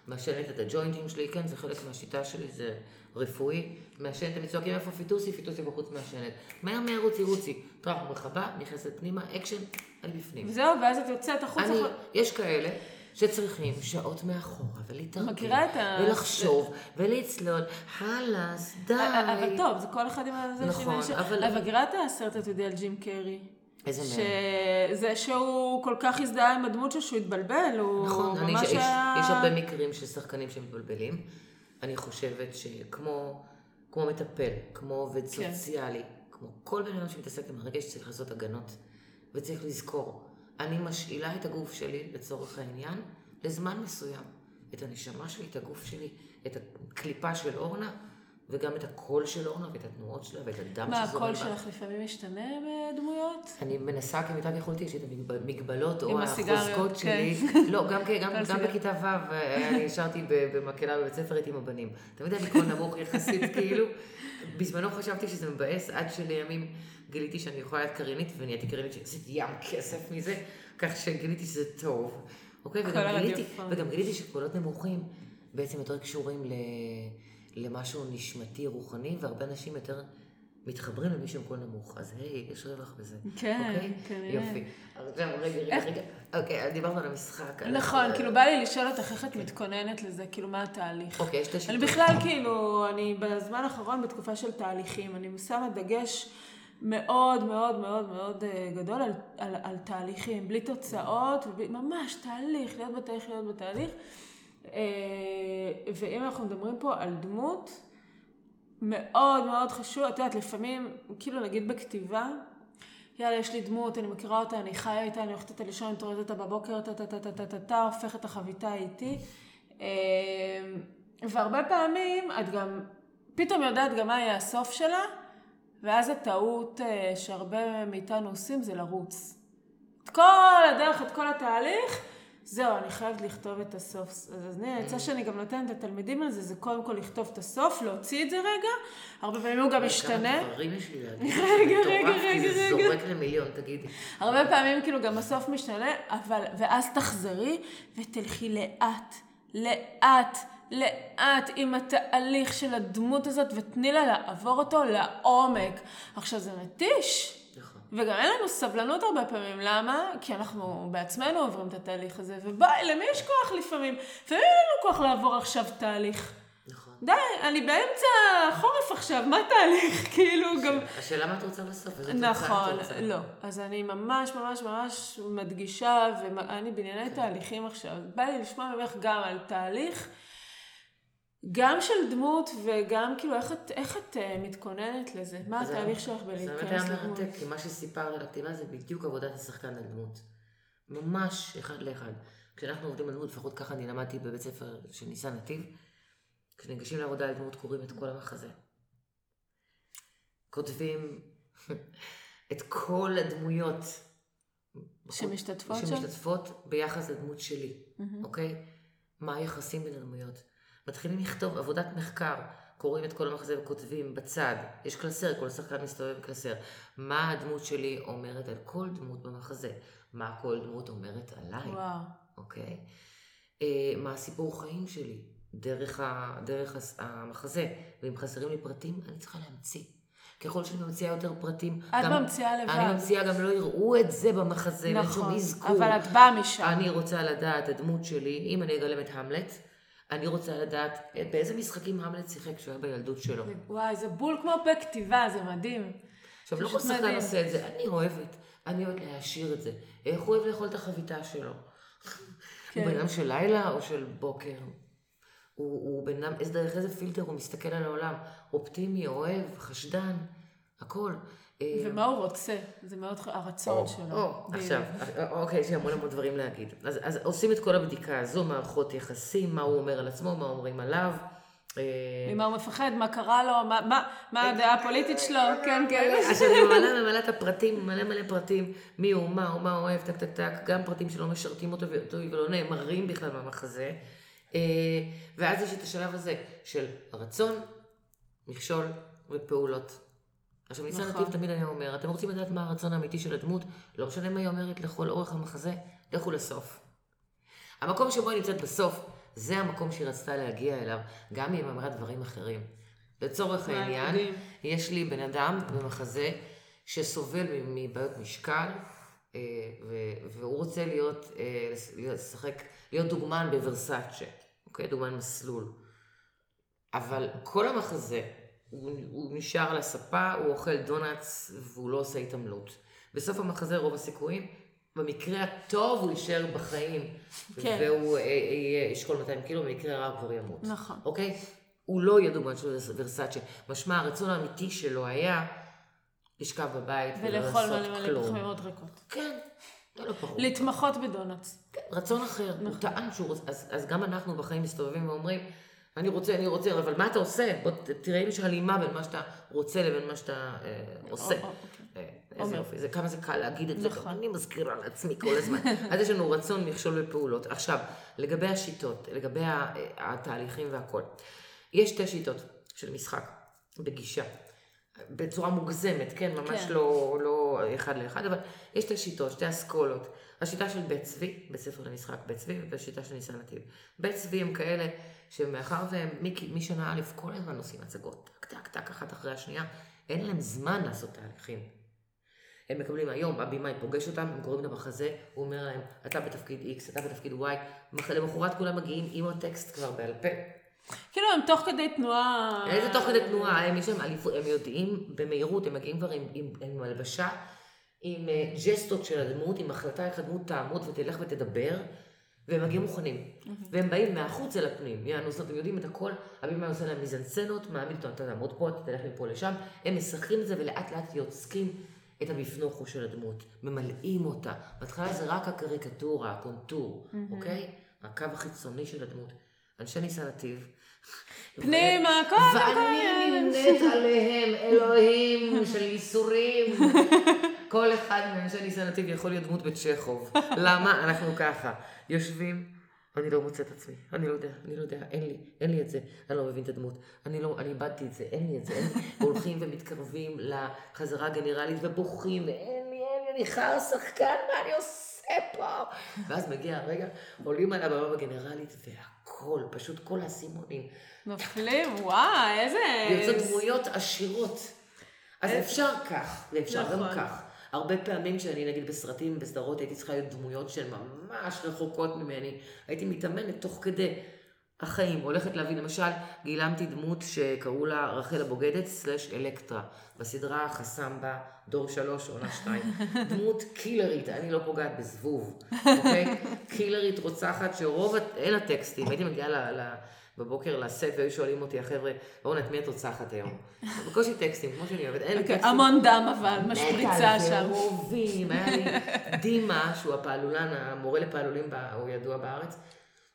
מעשנת את הג'וינטים שלי, כן, זה חלק מהשיטה שלי, זה רפואי. מעשנת, הם צועקים איפה פיטוסי, פיטוסי בחוץ מעשנת. מהר מהר רוצי רוצי. טראח מרחבה, נכנסת פנימה, אקשן, אני בפנים. וזהו, ואז את יוצאת החוצה. אני, יש כאלה שצריכים שעות מאחורה ולהתארגן, מכירה את ה- ולחשוב, ולצלול, חלאס, די. אבל טוב, זה כל אחד עם הזה נכון. אבל- אבל מכירה את הסרט, אתה יודע, על ג'ים קרי? איזה מהם? שזה שהוא כל כך הזדהה עם הדמות שלו, שהוא התבלבל, הוא נכון, אני, ממש יש, היה... יש הרבה מקרים של שחקנים שמתבלבלים. אני חושבת שכמו כמו מטפל, כמו עובד כן. סוציאלי, כמו כל בן אדם שמתעסק עם הרגש, צריך לעשות הגנות. וצריך לזכור, אני משאילה את הגוף שלי, לצורך העניין, לזמן מסוים. את הנשמה שלי, את הגוף שלי, את הקליפה של אורנה, וגם את הקול של אורנה, ואת התנועות שלה, ואת הדם מה, שזורם הקול בה. שלך לפעמים משתנה בדמויות? אני מנסה כמיטב יכולתי, יש לי את המגבלות או החוזקות כן. שלי. לא, גם. בכיתה ו' אה, אני נשארתי ב- במקהלה בבית ספר, הייתי עם הבנים. תמיד היה לי קול נמוך יחסית, כאילו. בזמנו חשבתי שזה מבאס, עד שלימים גיליתי שאני יכולה להיות קריינית, ונהייתי קריינית שעשיתי ים כסף מזה, כך שגיליתי שזה טוב. אוקיי, וגם גיליתי, הרדיופון. וגם גיליתי שקולות נמוכים בעצם יותר קשורים ל... למשהו נשמתי, רוחני, והרבה אנשים יותר מתחברים למישהו עם קול נמוך. אז היי, יש רווח בזה. כן, אוקיי? כנראה. יופי. עכשיו, רגע, רגע, רגע. אוקיי, דיברנו על המשחק. על- נכון, כאילו בא לי לשאול אותך איך את מתכוננת לזה, כאילו מה התהליך. אוקיי, יש את השיטות. אני בכלל כאילו, אני בזמן האחרון בתקופה של תהליכים, אני שמה דגש מאוד מאוד מאוד מאוד אה, גדול על, על, על תהליכים, בלי תוצאות, ובלי- ממש תהליך, להיות בתהליך, להיות בתהליך. אה, ואם אנחנו מדברים פה על דמות, מאוד מאוד חשוב, את יודעת, לפעמים, כאילו נגיד בכתיבה, יאללה, יש לי דמות, אני מכירה אותה, אני חיה איתה, אני הולכת איתה לישון, מתעוררת אותה בבוקר, טה טה טה טה טה טה טה, הופכת את החביתה איתי. אה, והרבה פעמים את גם, פתאום יודעת גם מה יהיה הסוף שלה, ואז הטעות אה, שהרבה מאיתנו עושים זה לרוץ. את כל הדרך, את כל התהליך, זהו, אני חייבת לכתוב את הסוף. אז אני, העצה שאני גם נותנת לתלמידים על זה, זה קודם כל לכתוב את הסוף, להוציא את זה רגע. הרבה פעמים הוא גם משתנה. כמה דברים יש לי להגיד. רגע, רגע, רגע, רגע. זורק למיליון, תגידי. הרבה פעמים כאילו גם הסוף משתנה, אבל, ואז תחזרי ותלכי לאט, לאט, לאט עם התהליך של הדמות הזאת, ותני לה לעבור אותו לעומק. עכשיו זה מתיש. נכון. וגם אין לנו סבלנות הרבה פעמים, למה? כי אנחנו בעצמנו עוברים את התהליך הזה, וביי, למי יש כוח לפעמים? לפעמים אין לנו כוח לעבור עכשיו תהליך. נכון. די, אני באמצע החורף עכשיו, מה תהליך? כאילו גם... השאלה מה את רוצה בסוף, איזה תוצאה את נכון, רוצה. לא. אז אני ממש ממש ממש מדגישה, ואני בענייני תהליכים עכשיו. בא לי לשמוע ממך גם על תהליך, גם של דמות וגם כאילו איך את, איך את אה, מתכוננת לזה? מה התהליך שלך זה באמת בלהיכנס היה לדמות? מרתק, כי מה שסיפרת על הכתיבה זה בדיוק עבודת השחקן על דמות. ממש אחד לאחד. כשאנחנו עובדים על דמות, לפחות ככה אני למדתי בבית ספר של ניסן נתיב, כשניגשים לעבודה על דמות קוראים את כל המחזה. כותבים את כל הדמויות. שמשתתפות שם? שמשתתפות ביחס לדמות שלי, אוקיי? מה היחסים בין הדמויות. מתחילים לכתוב עבודת מחקר, קוראים את כל המחזה וכותבים בצד, יש קלסר, כל שחקן מסתובב עם קלסר. מה הדמות שלי אומרת על כל דמות במחזה? מה כל דמות אומרת עליי, וואו. אוקיי? אה, מה הסיפור חיים שלי דרך, ה, דרך המחזה, ואם חסרים לי פרטים, אני צריכה להמציא. ככל שאני ממציאה יותר פרטים, את ממציאה לבד. אני ממציאה גם לא יראו את זה במחזה, אין שום נכון, אזכור. אבל את באה משם. אני רוצה לדעת, הדמות שלי, אם אני אגלם את המלט, אני רוצה לדעת אה, באיזה משחקים המלט שיחק כשהוא היה בילדות שלו. וואי, זה בול כמו בכתיבה, זה מדהים. עכשיו, לא כל שחקן. עושה את זה, אני אוהבת, אני אוהבת להעשיר את זה. איך הוא אוהב לאכול את החביתה שלו? כן. הוא בן אדם של לילה או של בוקר? הוא, הוא בן אדם, איזה דרך איזה פילטר הוא מסתכל על העולם. אופטימי, אוהב, חשדן, הכל. אה, ומה הוא רוצה? זה מאוד, הרצון שלו. או. עכשיו, אה, אוקיי, יש לי המון המון דברים להגיד. אז, אז עושים את כל הבדיקה הזו, מערכות יחסים, מה הוא אומר על עצמו, מה אומרים עליו. אה, ממה הוא מפחד, מה קרה לו, מה- מה- מה הדעה הפוליטית שלו, כן, כן. עכשיו אני ממלא ממלא את הפרטים, מלא מלא פרטים, מי הוא, מה הוא, מה הוא אוהב, טק טק טק, גם פרטים שלא משרתים אותו ולא נאמרים בכלל. אה, ואז יש את השלב הזה של רצון, מכשול ופעולות. עכשיו נכון. נתיב תמיד היה אומר, אתם רוצים לדעת מה הרצון האמיתי של הדמות? לא משנה מה היא אומרת לכל אורך המחזה, לכו לסוף. המקום שבו היא נמצאת בסוף, זה המקום שהיא רצתה להגיע אליו, גם אם היא אמרה דברים אחרים. לצורך העניין. יש לי בן אדם במחזה שסובל מבעיות משקל, אה, והוא רוצה אה, להיות- לשחק, להיות דוגמן בוורסאצ'ה, אוקיי? דוגמן מסלול. אבל כל המחזה, הוא, הוא נשאר על הספה, הוא אוכל דונלדס והוא לא עושה התעמלות. בסוף המחזה רוב הסיכויים, במקרה הטוב הוא יישאר בחיים, כן. והוא אה, יהיה ישקול 200 קילו, במקרה רע הוא כבר ימות. נכון. אוקיי? הוא לא יהיה דוגמן של ורסאצ'ה. משמע, הרצון האמיתי שלו היה לשכב בבית ולא ולאכול לעשות מלא מלא כלום. פחמימות ריקות. כן, לא. להתמחות בדונלדס. כן, רצון אחר. הוא טען שהוא רוצה, אז, אז גם אנחנו בחיים מסתובבים ואומרים, אני רוצה, אני רוצה, אבל מה אתה עושה? בוא תראה אם יש הלימה בין מה שאתה רוצה לבין מה שאתה אה, עושה. או- או- אוקיי. אה, איזה. יופי, זה כמה זה קל להגיד את זה, נכון. גם אני מזכירה לעצמי כל הזמן. אז יש לנו רצון, מכשול ופעולות. עכשיו, לגבי השיטות, לגבי ה- התהליכים והכל. יש שתי שיטות של משחק בגישה. בצורה מוגזמת, כן, ממש כן. לא, לא אחד לאחד, אבל יש שתי שיטות, שתי אסכולות. השיטה של בית צבי, בית ספר למשחק בית צבי, והשיטה של ניסן נתיב. בית צבי הם כאלה שמאחר והם משנה א' כל הזמן עושים הצגות, טק טק טק אחת אחרי השנייה, אין להם זמן לעשות תהליכים. הם מקבלים היום, הבמאי פוגש אותם, הם קוראים את המחזה, הוא אומר להם, אתה בתפקיד X, אתה בתפקיד Y, מח- למחרת כולם מגיעים עם הטקסט כבר בעל פה. כאילו הם תוך כדי תנועה... איזה תוך כדי תנועה, הם יש להם אליפות, הם יודעים במהירות, הם מגיעים כבר עם, עם, עם הלבשה, עם אה, ג'סטות של הדמות, עם החלטה איך הדמות תעמוד ותלך ותדבר, והם מגיעים מוכנים. והם באים מהחוץ אל הפנים, יענו, זאת אומרת, הם יודעים את הכל, הבמאי עושה להם מיזנסצנות, מעמיד אותם, אתה תעמוד פה, אתה תלך מפה לשם, הם משחקים את זה ולאט לאט יוצקים את המפנוכו של הדמות, ממלאים אותה. בהתחלה זה רק הקריקטורה, הקונטור, אוקיי? הקו החיצוני של הדמות. אנשי ניסן נתיב. פנימה, כל הכל. ואני נמנית עליהם, אלוהים של ייסורים. כל אחד מאנשי ניסן נתיב יכול להיות דמות בצ'כוב. למה? אנחנו ככה, יושבים, אני לא מוצא את עצמי, אני לא יודע, אני לא יודע, אין לי, אין לי את זה, אני לא מבין את הדמות, אני לא, אני איבדתי את זה, אין לי את זה, אין לי, הולכים ומתקרבים לחזרה הגנרלית ובוכים, ואין לי, אין לי, אני חר שחקן, מה אני עושה פה? ואז מגיע הרגע, עולים על הבמה בגנרלית, והכל, פשוט כל האסימונים. נופלים, וואי, איזה... ויוצאות דמויות עשירות. אז אפשר כך, ואפשר גם נכון. כך. הרבה פעמים כשאני נגיד בסרטים, בסדרות, הייתי צריכה להיות דמויות שהן ממש רחוקות ממני. הייתי מתאמנת תוך כדי החיים. הולכת להביא, למשל, גילמתי דמות שקראו לה רחל הבוגדת סלש אלקטרה. בסדרה חסמבה, דור שלוש, עונה שתיים. דמות קילרית, אני לא פוגעת בזבוב, אוקיי? קילרית רוצחת שרוב, אין לה טקסטים. הייתי מגיעה ל... ל בבוקר לסט והיו שואלים אותי החבר'ה, אורנה, את מי את רוצחת היום? בקושי טקסטים, כמו שאני אוהבת, אין לי אוקיי, טקסטים. המון דם אבל, משפריצה שם. רובים, היה לי דימה, שהוא הפעלולן, המורה לפעלולים, הוא ידוע בארץ.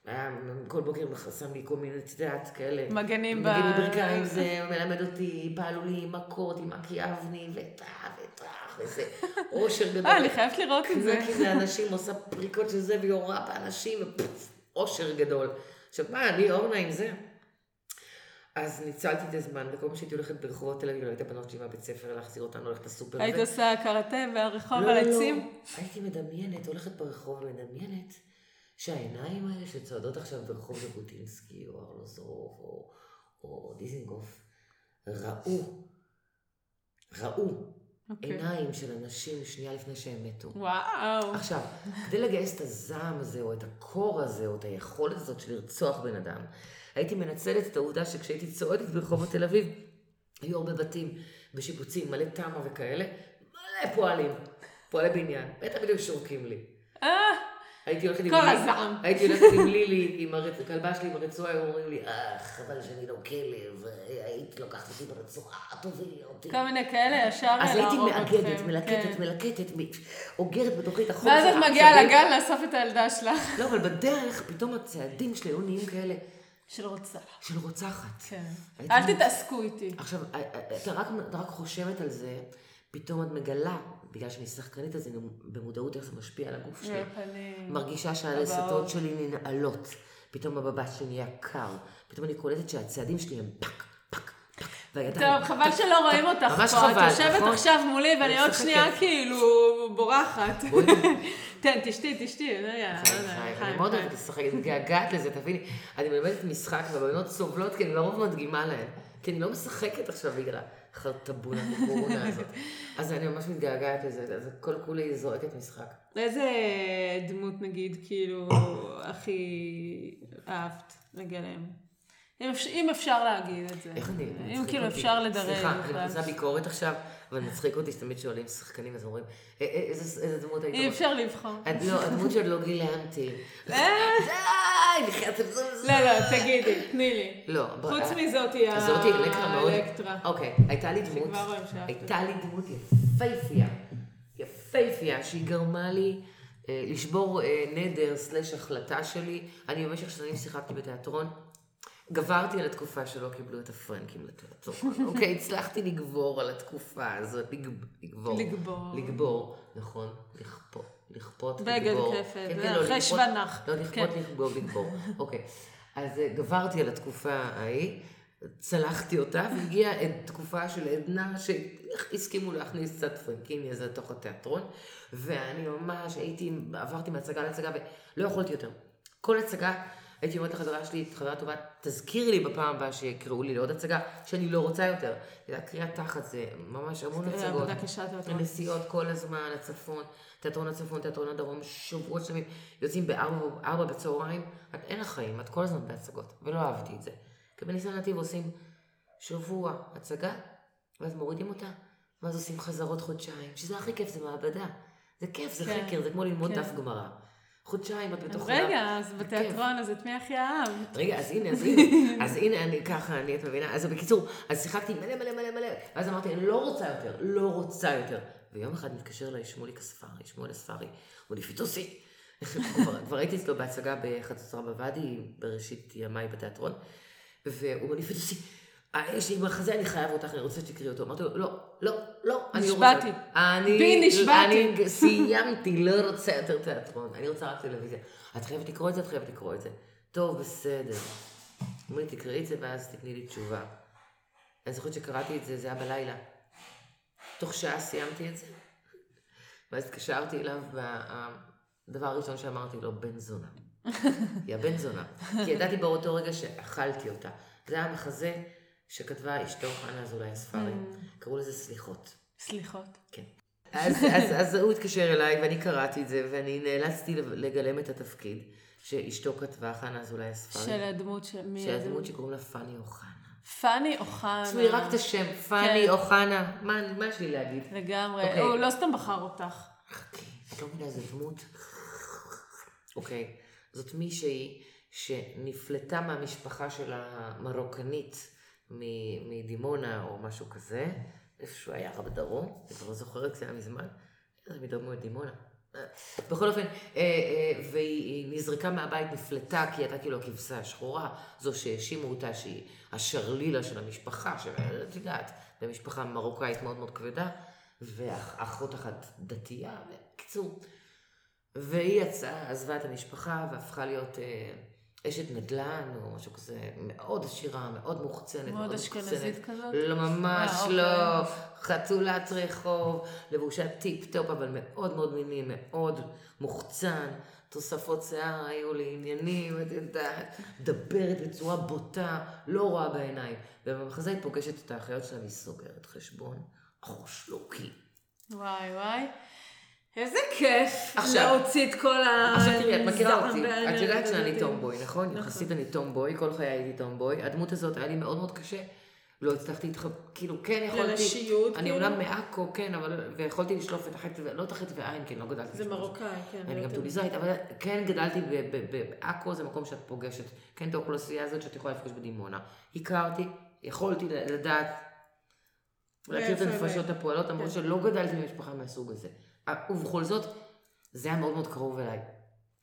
היה כל בוקר שם לי כל מיני, את יודעת, כאלה. מגנים ב... מגן בברכיים, זה מלמד אותי פעלולים, מכות עם מקי אבני, וטח וטח, וזה אושר גדול. אה, אני חייבת לראות את זה. קנקים לאנשים, עושה פריקות של זה ויורה באנשים, ופוף, אושר גדול. עכשיו, מה, אני אורנה עם זה? אז ניצלתי את הזמן, וכל פעם שהייתי הולכת ברחובות תל אביב, לא הייתה בנות שלי מהבית ספר להחזיר אותנו, ללכת לסופר. היית. עושה קראטה והרחוב לא, על לא, עצים? הייתי מדמיינת, הולכת ברחוב ומדמיינת שהעיניים האלה שצועדות עכשיו ברחוב ז'בוטינסקי, או ארלוזורוב, או, או דיזינגוף, ראו, ראו אוקיי. עיניים של אנשים שנייה לפני שהם מתו. וואו. עכשיו, כדי לגייס את הזעם הזה, או את הקור הזה, או את היכולת הזאת של לרצוח בן אדם, הייתי מנצלת את העובדה שכשהייתי צועדת ברחובות תל אביב, היו הרבה בתים בשיפוצים, מלא תמה וכאלה, מלא פועלים, פועלי בניין, בטח בדיוק שורקים לי. הייתי הולכת עם כל הזעם. הייתי הולכת עם לילי, עם הכלבה שלי עם הרצועה, היו אומרים לי, אה, חבל שאני לא כלב, אה, היית לוקחת אותי ברצועה, תובילי אותי. כל מיני כאלה, ישר אז הייתי להרוג מאגדת, מלקטת, כן. מלקטת, אוגרת בתוכי את החום ואז את מגיעה. לגן לאסוף את הילדה שלך. לא, אבל בדרך, פתאום הצעדים שלי היו נהיים כאלה של רוצה. של רוצחת. כן. אל תתעסקו איתי. עכשיו, אה, אה, אתה רק חושבת על זה, פתאום את מגלה, בגלל שאני שחקנית, אז אני במודעות איך זה משפיע על הגוף שלי. בפנים. מרגישה שהלסתות שלי ננעלות, פתאום הבבט שלי נהיה קר, פתאום אני קולטת שהצעדים שלי הם פק, פק, פק. טוב, חבל שלא רואים אותך פה. ממש חבל, את יושבת נכון? עכשיו מולי ואני עוד. שנייה כאילו בורחת. תן, תשתי, תשתי, לא אני מאוד. אוהבת לשחק, אני מתגעגעת לזה, תביני. אני מלמדת משחק והבנות סובלות כי אני לרוב מדגימה להן. כי אני לא משחקת עכשיו בגלל החרטבונה הקורונה הזאת. אז אני ממש מתגעגעת לזה, אז כל כולי זורקת משחק. איזה דמות נגיד, כאילו, הכי אהבת לגלם? אם אפשר- אם אפשר להגיד את זה. איך אני... אם כאילו. אפשר לדרג סליחה, אני. מכניסה ביקורת עכשיו, אבל מצחיק אותי שתמיד שואלים שחקנים, אז אומרים, "אה, אה, איזה דמות היית אי רוצה?" אפשר לבחור. לא, הדמות שעוד לא גילמתי. אה, די. לא, לא, תגידי, תני לי. לא. חוץ מזאתי זאתי אלקטרה מאוד... אוקיי, הייתה לי דמות, הייתה לי דמות יפייפייה, יפייפייה, שהיא גרמה לי לשבור נדר סלש החלטה שלי. אני במשך שנים שיחקתי בתיאטרון. גברתי על התקופה שלא קיבלו את הפרנקים לתיאטרון. אוקיי, הצלחתי לגבור על התקופה הזאת, לג- לגבור. לגבור. לגבור, נכון, לכפות. לכפות, לגבור. כפת, כן, כן, לא, אחרי לכפות- שוונח. לא, לכפות, כן. לגבור, לגבור. אוקיי. אז אה, גברתי על התקופה ההיא, צלחתי אותה, והגיעה תקופה של עדנה שהסכימו להכניס קצת פרנקיני הזה לתוך התיאטרון, ואני ממש הייתי, עברתי מהצגה להצגה ולא יכולתי יותר. כל הצגה, הייתי אומרת לחברה שלי, חברה טובה, תזכירי לי בפעם הבאה שיקראו לי לעוד הצגה, שאני לא רוצה יותר. זה הקריאה תחת, זה ממש המון הצגות. עבודה קשה תיאטרון. נסיעות כל הזמן לצפון, תיאטרון הצפון, תיאטרון הדרום, שבועות שלמים, יוצאים בארבע ארבע בצהריים, את אין לך חיים, את כל הזמן בהצגות, ולא אהבתי את זה. כי בניסן נתיב עושים שבוע הצגה, ואז מורידים אותה, ואז עושים חזרות חודשיים, שזה הכי כיף, זה מעבדה. זה כיף, זה כן, חקר, זה כמו ללמוד כן. דף גמרא. חודשיים את בתוך... רגע, אז בתיאטרון, אז את מי הכי אהבת? רגע, אז הנה, אז הנה, אז הנה, אני ככה, אני, את מבינה? אז בקיצור, אז שיחקתי מלא מלא מלא מלא, ואז אמרתי, אני לא רוצה יותר, לא רוצה יותר. ויום אחד מתקשר אליי שמוליק הספרי, שמואל הספרי, הוא לי פיטוסי. כבר הייתי אצלו בהצגה בחצוצרה בוואדי, בראשית ימיי בתיאטרון, והוא אומר לי, פיטוסי, יש לי מחזה, אני חייב אותך, אני רוצה שתקראי אותו. אמרתי לו, לא, לא, לא, אני לא רוצה. נשבעתי. אני, בי, נשבעתי. אני סיימתי, לא רוצה יותר תיאטרון, אני רוצה רק טלוויזיה. את חייבת לקרוא את זה, את חייבת לקרוא את זה. טוב, בסדר. אמרו לי, תקראי את זה ואז תתני לי תשובה. אני זוכרת שקראתי את זה, זה היה בלילה. תוך שעה סיימתי את זה. ואז התקשרתי אליו, והדבר הראשון שאמרתי לו, בן זונה. יא בן זונה. כי ידעתי באותו רגע שאכלתי אותה. זה היה מחזה שכתבה אשתו חנה אזולאי הספרי. קראו לזה סליחות. סליחות. כן. אז, אז, אז הוא התקשר אליי ואני קראתי את זה ואני נאלצתי לגלם את התפקיד שאשתו כתבה, חנה אזולאי הספרי. של הדמות של מי? של הדמות שקוראים לה פאני אוחנה. פאני אוחנה. תשמעי רק את השם, פאני כן. אוחנה. מה, מה יש לי להגיד? לגמרי. אוקיי. הוא לא סתם בחר אותך. חכי, את לא מבינה איזה דמות? אוקיי, זאת מישהי שנפלטה מהמשפחה של המרוקנית מדימונה או משהו כזה, איפשהו היה בדרום, אני כבר לא זוכרת, זה היה מזמן, זה מדרום את דימונה. אה, בכל אופן, אה, אה, והיא היא נזרקה מהבית, נפלטה, כי היא הייתה כאילו הכבשה השחורה, זו שהאשימו אותה שהיא השרלילה של המשפחה, שאת יודעת, במשפחה מרוקאית מאוד מאוד כבדה, ואחות אחת דתייה, בקיצור. והיא יצאה, עזבה את המשפחה והפכה להיות אה, אשת נדל"ן או משהו כזה, מאוד עשירה, מאוד מוחצנת, מאוד מאוד אשכנזית. כזאת? לא, ממש אה, לא. אוקיי. חתולת רחוב, לבושה tip top, אבל מאוד מאוד מיני, מאוד מוחצן. תוספות שיער היו לי עניינים, את יודעת, מדברת בצורה בוטה, לא רואה בעיניים. ובמחזה היא פוגשת את האחיות שלה, והיא סוגרת חשבון, אחוש לוקי. וואי וואי. איזה כיף עכשיו- להוציא את כל ה... עכשיו תראי, את מכירה אותי, את יודעת שאני. טומבוי, נכון? נכון. יחסית אני טומבוי, כל חיי הייתי טומבוי. הדמות הזאת היה לי מאוד מאוד קשה. לא הצלחתי להתחב... כאילו, כן יכולתי... לנשיות, אני כאילו? אומנם מעכו, כן, אבל... ויכולתי לשלוף את החטא, לא את החטא ועין, כן, לא גדלתי. זה. מרוקאי, כן. אני גם יותר. טוניסאית, אבל כן גדלתי בעכו, זה מקום שאת פוגשת, כן, את האוכלוסייה הזאת שאת יכולה לפגוש בדימונה. הכרתי, יכולתי לדעת, להכיר את הנפשות? הפועלות, למרות כן. שלא גדלתי במשפחה מהסוג הזה. ובכל זאת, זה היה מאוד מאוד קרוב אליי.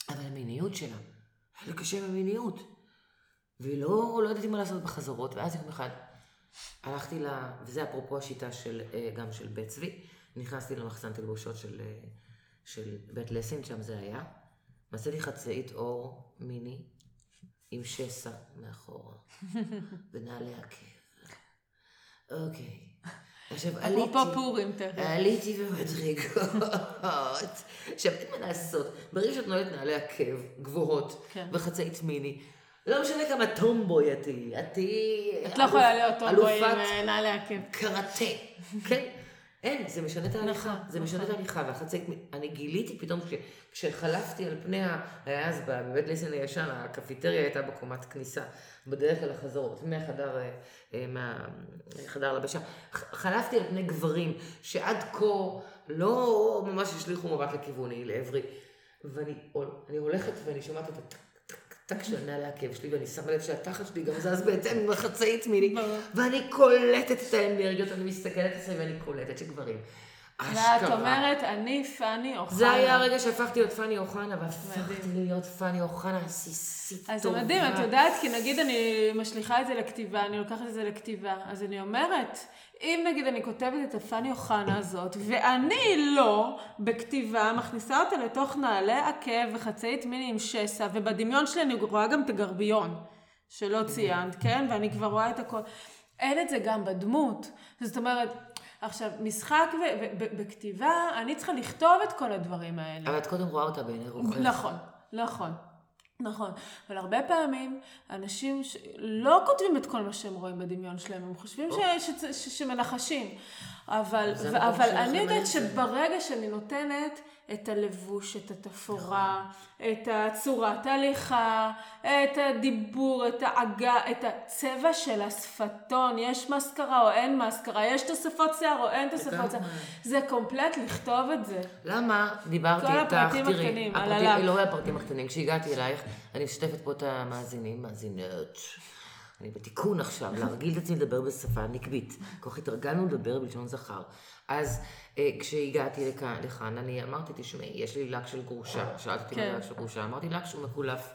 אבל המיניות שלה, היה לי קשה עם המיניות. ולא לא ידעתי מה לעשות בחזרות, ואז יום אחד הלכתי ל... וזה אפרופו השיטה של, אה, גם של בית צבי, נכנסתי למחסן תלבושות של, אה, של בית לסין, שם זה היה. מצאתי חצאית אור מיני עם שסע מאחורה, ונעלי עקב. אוקיי. עכשיו עליתי... אפרופו פורים תכף. עליתי במדרגות. עכשיו, אין מה לעשות. ברגע שאת נועלת נעלי עקב גבוהות, כן. וחצאית מיני, לא משנה כמה טומבוי את תהיי, את תהיי... את לא יכולה להיות טומבוי עם אה, נעלי עקב. קראטה, כן? אין, זה משנה את ההליכה, נכון, זה משנה את נכון. ההליכה, והחצאית, אני גיליתי פתאום, כש- כשחלפתי על פני, ה- היה אז בבית ליסן הישן, הקפיטריה הייתה בקומת כניסה, בדרך אל החזרות, מהחדר, אה, אה, מהחדר לבשה, חלפתי על פני גברים, שעד כה לא ממש השליכו מבט לכיווני, לעברי, ואני הול- אני הולכת ואני שומעת את הטק טק של נעלי העקב שלי, ואני שמה לב שהתחת שלי גם זז בהתאם עם החצאית מיני. ואני קולטת את האנרגיות, אני מסתכלת על זה ואני קולטת שגברים. ואת. אומרת, אני פאני אוחנה. זה היה הרגע שהפכתי להיות פאני אוחנה, והפכתי. להיות פאני אוחנה עסיסית טובה. אז זה מדהים, את יודעת, כי נגיד אני משליכה את זה לכתיבה, אני לוקחת את זה לכתיבה, אז אני אומרת, אם נגיד אני כותבת את הפאני אוחנה הזאת, ואני לא, בכתיבה, מכניסה אותה לתוך נעלי עקב וחצאית מיני עם שסע, ובדמיון שלי אני רואה גם את הגרביון, שלא ציינת, כן? ואני כבר רואה את הכל. אין את זה גם בדמות. זאת אומרת, עכשיו, משחק ובכתיבה, אני צריכה לכתוב את כל הדברים האלה. אבל את קודם רואה אותה בעיני רוחך. נכון, נכון. נכון, אבל הרבה פעמים אנשים ש... לא כותבים את כל מה שהם רואים בדמיון שלהם, הם חושבים ש... ש... ש... שמנחשים. אבל, ו... המקום אבל אני יודעת. שברגע שאני נותנת את הלבוש, את התפאורה, את הצורת ההליכה, את הדיבור, את העגה, את הצבע של השפתון, יש מסקרה או אין מסקרה, יש תוספות שיער או אין תוספות שיער. זה קומפלט לכתוב את זה. למה דיברתי כל איתך, הפרטים תראי, הקטנים, על הפרטים- הלק. לא הפרטים הקטנים, כשהגעתי אלייך, אני משתפת פה את המאזינים, מאזינות. אני בתיקון עכשיו, להרגיל את עצמי לדבר בשפה נקבית. כל כך התרגלנו לדבר בלשון זכר. אז אה, כשהגעתי לכאן, לכאן, אני אמרתי, תשמעי, יש לי לק של גרושה. שאלת אותי מה כן. לק של גרושה, אמרתי לק שהוא מקולף.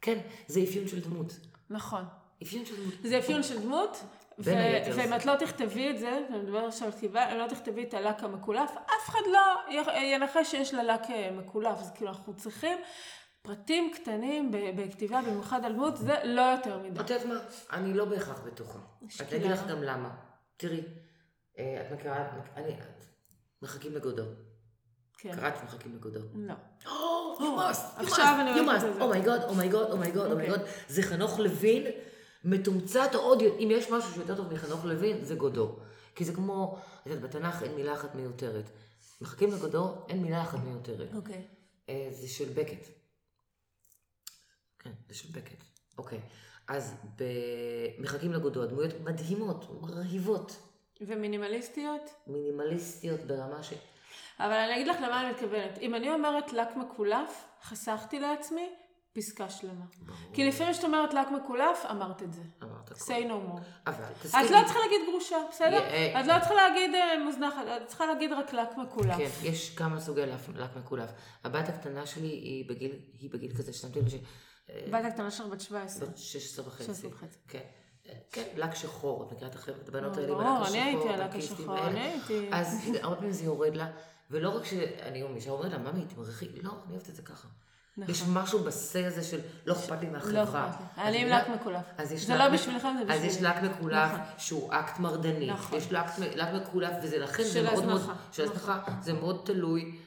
כן, זה אפיון של דמות. נכון. אפיון של דמות. זה אפיון של דמות, ואם. את לא תכתבי את זה, ואני מדברת עכשיו על כתיבה, אם לא תכתבי את הלק המקולף, אף אחד לא ינחש שיש לה לק אה, מקולף. אז כאילו אנחנו צריכים פרטים קטנים בכתיבה, במיוחד על דמות, זה לא יותר מדי. את יודעת מה? אני לא בהכרח בטוחה. שקילה. את אגיד לך גם למה. תראי, אה, את מכירה, את מכ- אני, את- מחכים לגודו. כן. קראת מחכים לגודו. לא. Oh, you must, you עכשיו אני must. על זה. אומייגוד, אומייגוד, אומייגוד. אומייגוד. זה חנוך לוין, מתומצת עוד, אם יש משהו שיותר טוב מחנוך לוין, זה גודו. כי זה כמו, את יודעת, בתנ"ך אין מילה אחת מיותרת. מחכים לגודו, אין מילה אחת מיותרת. אוקיי. אה, זה של בקט. כן, זה של בקט. אוקיי. אז במחכים לגודו, הדמויות מדהימות, מרהיבות, ומינימליסטיות? מינימליסטיות ברמה ש... אבל אני אגיד לך למה אני מתכוונת. אם אני אומרת לק מקולף, חסכתי לעצמי פסקה שלמה. כי לפעמים כשאת אומרת לק מקולף, אמרת את זה. אמרת הכל. say no more. אבל את תסכימי. לא צריכה להגיד גרושה, בסדר? אה, את לא צריכה להגיד אה, מוזנחת, את צריכה להגיד רק לק מקולף. כן, יש כמה סוגי לק מקולף. הבת הקטנה שלי היא בגיל, היא בגיל כזה, שמתי לב ש... בת הקטנה שלך בת 17. בת 16 וחצי. 16 וחצי. כן. אה, כן, לק שחור, את מכירה את הבנות האלה עם הלק השחור, אני הייתי הלק השחור. אני הייתי- אז הרבה פעמים זה יורד לה, ולא רק שאני אומרת, לה, ממי, תמרחי, לא, אני אוהבת את זה ככה. נכון. יש משהו בשה הזה של לא אכפת לי מהחברה. לא אכפת לי. אני עם לא- לק מקולף. זה לא בשבילכם, זה אז יש בשבילי. לק מקולף נכון. שהוא אקט מרדני. נכון. יש לק, מקולף, וזה לכן זה מאוד מאוד... הזנחה. של הזנחה. זה מאוד תלוי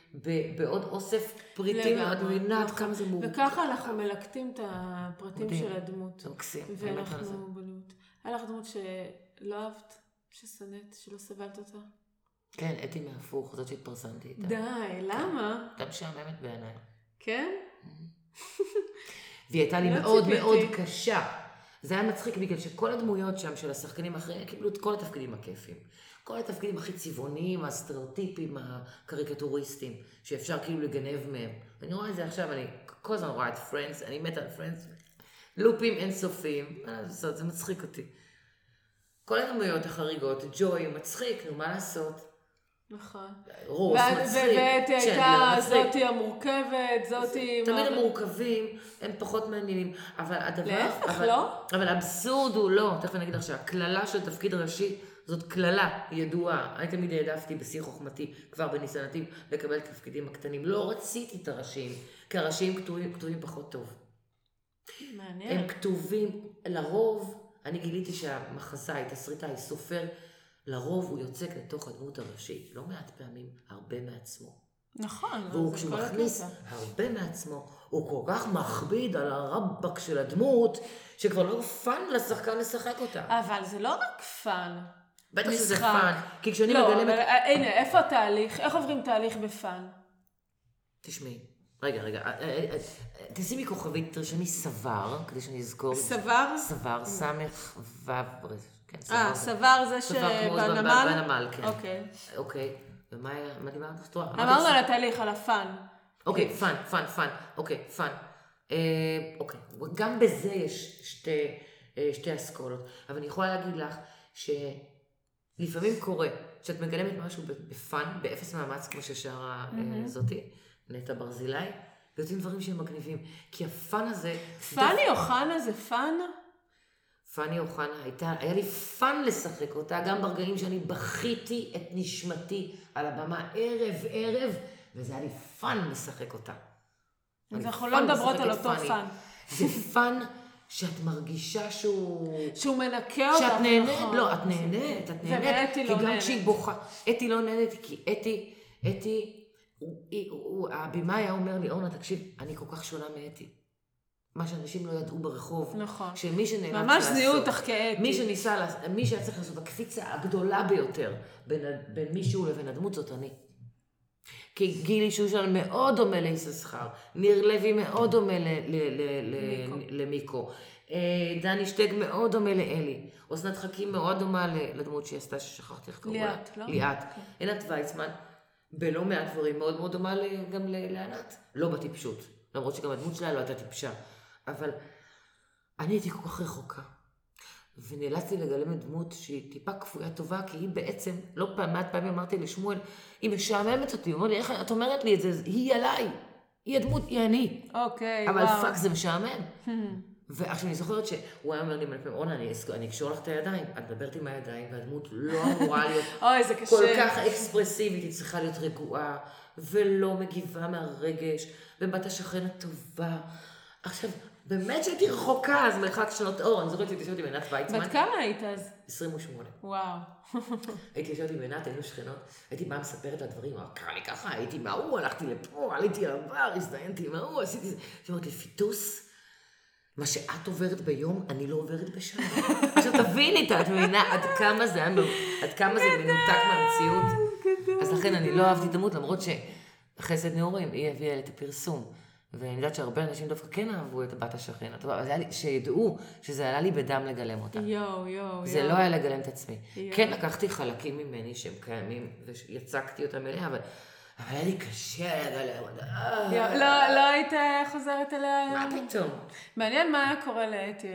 בעוד אוסף פריטים. מבינה עד נכון. כמה זה מורכב. וככה אנחנו מלקטים את הפרטים. של הדמות. זה מקסים. באמת על זה. ואנחנו אותה. היה לך דמות שלא אהבת, ששנאת, שלא סבלת אותה? כן, אתי מהפוך, זאת שהתפרסמתי איתה. די, למה? הייתה משעממת בעיניי. כן? והיא הייתה לי לא מאוד. מאוד קשה. זה היה מצחיק בגלל שכל הדמויות שם של השחקנים האחרים קיבלו את כל התפקידים הכיפים. כל התפקידים הכי צבעוניים, הסטריאוטיפים, הקריקטוריסטים, שאפשר כאילו לגנב מהם. אני רואה את זה עכשיו, אני כל הזמן רואה את Friends, אני מתה על Friends. לופים אינסופיים, מה לעשות, זה מצחיק אותי. כל הדמויות החריגות, ג'וי מצחיק, נו מה לעשות. נכון. רוס ואת- מצחיק, צ'נדלר הייתה. זאתי המורכבת, זאתי... תמיד הם מורכבים, הם פחות מעניינים, אבל הדבר... להפך, לא? אבל האבסורד הוא לא, תכף אני אגיד לך שהקללה של תפקיד ראשי זאת קללה ידועה. אני תמיד העדפתי בשיא חוכמתי, כבר בניסיונתי, לקבל את התפקידים הקטנים. לא רציתי את הראשיים, כי הראשיים כתובים, כתובים פחות טוב. מעניין. הם כתובים, לרוב, אני גיליתי שהמחזאי, תסריטאי, סופר, לרוב הוא יוצק לתוך הדמות הראשית, לא מעט פעמים, הרבה מעצמו. נכון. והוא כשהוא מכניס. הרבה מעצמו, הוא כל כך מכביד על הרבאק של הדמות, שכבר לא fun לשחקן לשחק אותה. אבל זה לא רק fun. בטח שזה. fun, כי כשאני לא, מגלמת... אבל אה, הנה, איפה התהליך? איך עוברים תהליך ב fun? תשמעי, רגע, רגע, אה, אה, אה, תשימי כוכבית, תרשמי סבר, כדי שאני אזכור. סבר? סבר, סמך וו, כן, אה, סבר. סבר זה סבר כמו שבנמל? בנמל, כן. אוקיי. אוקיי, ומה היה, מה דיברת? את רואה? אמרנו על התהליך, על ה fun. אוקיי, fun, fun, fun, אוקיי, fun. אה, אוקיי, גם בזה יש שתי, אה, שתי אסכולות, אבל אני יכולה להגיד לך שלפעמים קורה שאת מגלמת משהו ב fun, באפס מאמץ, כמו ששרה אה, זאתי, נטע ברזילי, ויוצאים דברים שהם מגניבים. כי ה fun הזה... פאני אוחנה זה fun? פאני אוחנה הייתה, היה לי fun לשחק אותה, גם ברגעים שאני בכיתי את נשמתי על הבמה ערב ערב, וזה היה לי fun לשחק אותה. אז אנחנו לא מדברות על אותו. fun. זה fun שאת מרגישה שהוא... שהוא מנקה אותך, שאת נהנית, נכון. לא, את נהנית, את נהנית. ואתי לא כי גם נהנית. כשהיא בוכה, אתי לא נהנית, כי אתי, אתי, הבמאי היה אומר לי, אורנה, תקשיב, אני כל כך שונה מאתי. מה שאנשים לא ידעו ברחוב. נכון. שמי שנאלץ לעשות... ממש זיהו אותך כאתי. מי שניסה, מי שהיה צריך לעשות הקפיצה הגדולה ביותר בין מישהו לבין הדמות זאת אני. כי גילי שושן מאוד דומה ליששכר, ניר לוי מאוד דומה ל- ל- ל- ל- מיקו. למיקו, אה, דני שטג מאוד דומה לאלי, אסנת חכים מאוד דומה לדמות שהיא עשתה, ששכחתי איך קראו לה. ליאת, לא? ליאת. כן. עינת ויצמן, בלא מעט דברים מאוד מאוד דומה גם לענת. לא בטיפשות, למרות שגם הדמות שלה לא הייתה טיפשה. אבל אני הייתי כל כך רחוקה. ונאלצתי לגלם דמות שהיא טיפה כפויה טובה, כי היא בעצם, לא פעם, מעט פעמים אמרתי לשמואל, היא משעממת אותי. הוא אומר לי, איך את אומרת לי את זה? היא עליי. היא הדמות, היא אני. אוקיי, אבל וואו. fuck זה משעמם. ועכשיו אני זוכרת שהוא היה אומר לי מלא פעמים, אורנה, אני אקשור לך את הידיים. את מדברת עם הידיים, והדמות לא אמורה להיות אוי. כל כך אקספרסיבית, היא צריכה להיות רגועה, ולא מגיבה מהרגש, ובת השכן הטובה. עכשיו, באמת שהייתי רחוקה, אז מרחק שנות אור, אני זוכרת שהייתי יושבת עם עינת ויצמן, בת כמה היית אז? 28. וואו. הייתי יושבת עם עינת, היינו שכנות, הייתי באה מספרת לה דברים, אמרה, קרה לי ככה, הייתי עם ההוא, הלכתי לפה, עליתי על הבר, הזדיינתי עם ההוא, עשיתי זה. היא אומרת לי, פיטוס, מה שאת עוברת ביום, אני לא עוברת בשנה. עכשיו תביני, את מבינה עד כמה זה היה, עד כמה זה מנותק מהמציאות. אז לכן אני לא אהבתי דמות, למרות שחסד נעורים, היא הביאה את הפרסום. ואני יודעת שהרבה אנשים דווקא כן אהבו את בת השכן. זה שידעו שזה עלה לי בדם לגלם אותה. יואו, יואו, זה יואו. לא היה לגלם את עצמי. כן לקחתי חלקים ממני שהם קיימים, ויצקתי אותם אליה, אבל אבל היה לי קשה לגלם אותה. אה, לא, לא היית חוזרת אליה מה היום? פתאום? מעניין מה היה קורה לאתי.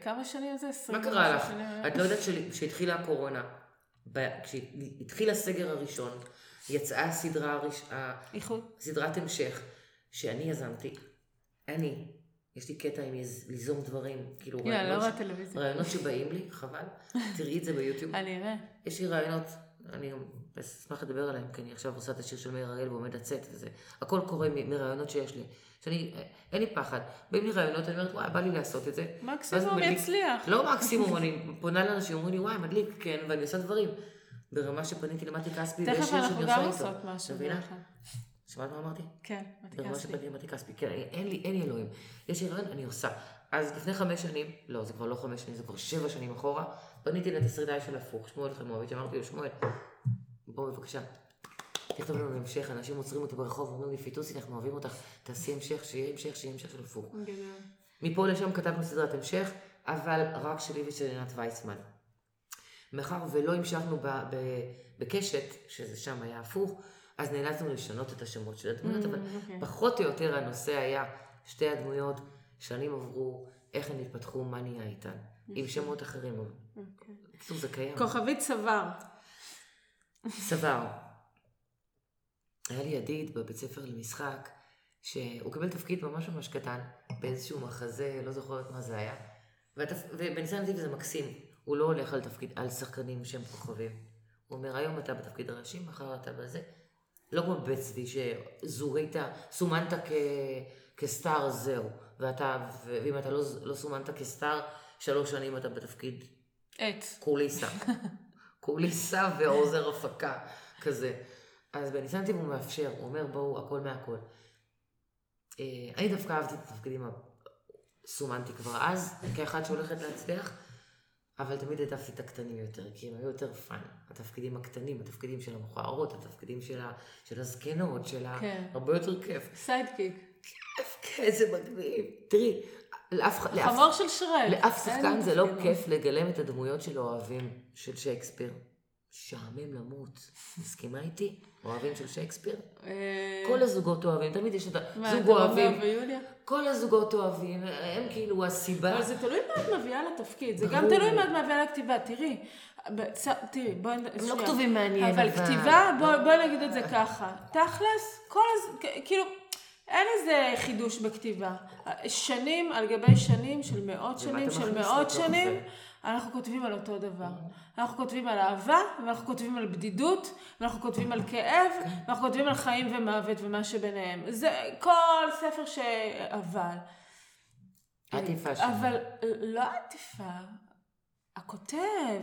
כמה שנים זה? מה קרה לך? את לא יודעת כשהתחילה הקורונה, כשהתחיל הסגר הראשון, יצאה? סדרת המשך, שאני יזמתי, אני, יש לי קטע עם יז- ליזום דברים, כאילו לא רעיונות רואה ש- טלוויזיה. רעיונות שבאים לי, חבל, תראי את זה ביוטיוב. אני אראה. יש לי רעיונות, אני גם אשמח לדבר עליהם, כי אני עכשיו עושה את השיר של מאיר הראל ועומד לצאת וזה. הכל קורה מ- מרעיונות שיש לי. שאני, אין לי פחד. באים לי רעיונות, אני אומרת, וואי, בא לי לעשות את זה. מקסימום יצליח. לא מקסימום, אני פונה לאנשים, אומרים לי, וואי, מדליק, כן, ואני עושה דברים. ברמה שפניתי למטי כספי, ויש תכף שיר אנחנו שאני גם עושה איתו. עושות משהו מבינה? ביחד. שמעת מה אמרתי? כן, מתי כספי. שפניתי למטי כספי, כן, אין לי, אין לי אלוהים. יש לי רעיון, אני עושה. אז לפני חמש שנים, לא, זה כבר לא חמש שנים, זה כבר שבע שנים אחורה, פניתי לתסריטאי של הפוך, שמואל חמוביץ', אמרתי לו, שמואל, בואו בבקשה, תכתוב לנו המשך, אנשים עוצרים אותי ברחוב, אומרים לי, פיטוסי, אנחנו אוהבים אותך, תעשי המשך, שיהיה המשך, שיהיה המשך של הפוך. מפה לשם כתבנו סדרת המשך, אבל רק שלי ושל עינת וייסמן. מאחר ולא המשכנו בקשת, שזה שם היה הפוך, אז נאלצנו לשנות את השמות של הדמויות, אבל Mm, אוקיי. פחות או יותר הנושא היה שתי הדמויות, שנים עברו, איך הן התפתחו, מה נהיה איתן, עם שמות אחרים. אבל אוקיי. בקיצור, זה קיים. כוכבית צוואר. סבר. היה לי ידיד בבית ספר למשחק, שהוא קיבל תפקיד ממש ממש קטן, באיזשהו מחזה, לא זוכרת מה זה היה. ובניסן נתיב זה מקסים, הוא לא הולך על תפקיד, על שחקנים שהם כוכבים. הוא אומר, היום אתה בתפקיד הראשי, מחר אתה בזה. לא כמו צבי, שזורית, סומנת כ... כסטאר, זהו. ואתה, ואם אתה לא, לא סומנת כסטאר, שלוש שנים אתה בתפקיד עץ. קוליסה. קוליסה ועוזר הפקה, כזה. אז בניסן נתיב הוא מאפשר, הוא אומר בואו הכל מהכל. אה, אני דווקא אהבתי את התפקידים, סומנתי כבר אז, כאחת שהולכת להצליח, אבל תמיד העדפתי את הקטנים יותר, כי הם היו יותר fun. התפקידים הקטנים, התפקידים של המכוערות, התפקידים של, ה, של הזקנות, של ה... כן. הרבה יותר כיף. sidekick. כיף, כן, זה מגניב. תראי, לאף, לאף, חמור של שרק. לאף שחקן זה לא כיף לגלם את הדמויות של אוהבים של שייקספיר. משעמם למות. מסכימה איתי? אוהבים של שייקספיר? אה, כל הזוגות אוהבים, תמיד יש את הזוג רומאו אוהבים. כל הזוגות אוהבים, הם כאילו הסיבה. אבל זה תלוי מה את מביאה לתפקיד, זה. גם תלוי מה את מביאה לכתיבה, תראי, תראי, בואי, הם לא. כתובים מעניין, אבל אבל- כתיבה, בואי נגיד את זה ככה, תכלס, כל הז... כאילו, אין איזה חידוש בכתיבה. שנים על גבי שנים של מאות שנים, של מאות שנים? אנחנו כותבים על אותו דבר. אנחנו כותבים על אהבה, ואנחנו כותבים על בדידות, ואנחנו כותבים על כאב, ואנחנו כותבים על חיים ומוות ומה שביניהם. זה כל ספר ש... אבל... עטיפה שם. אבל לא עטיפה, הכותב,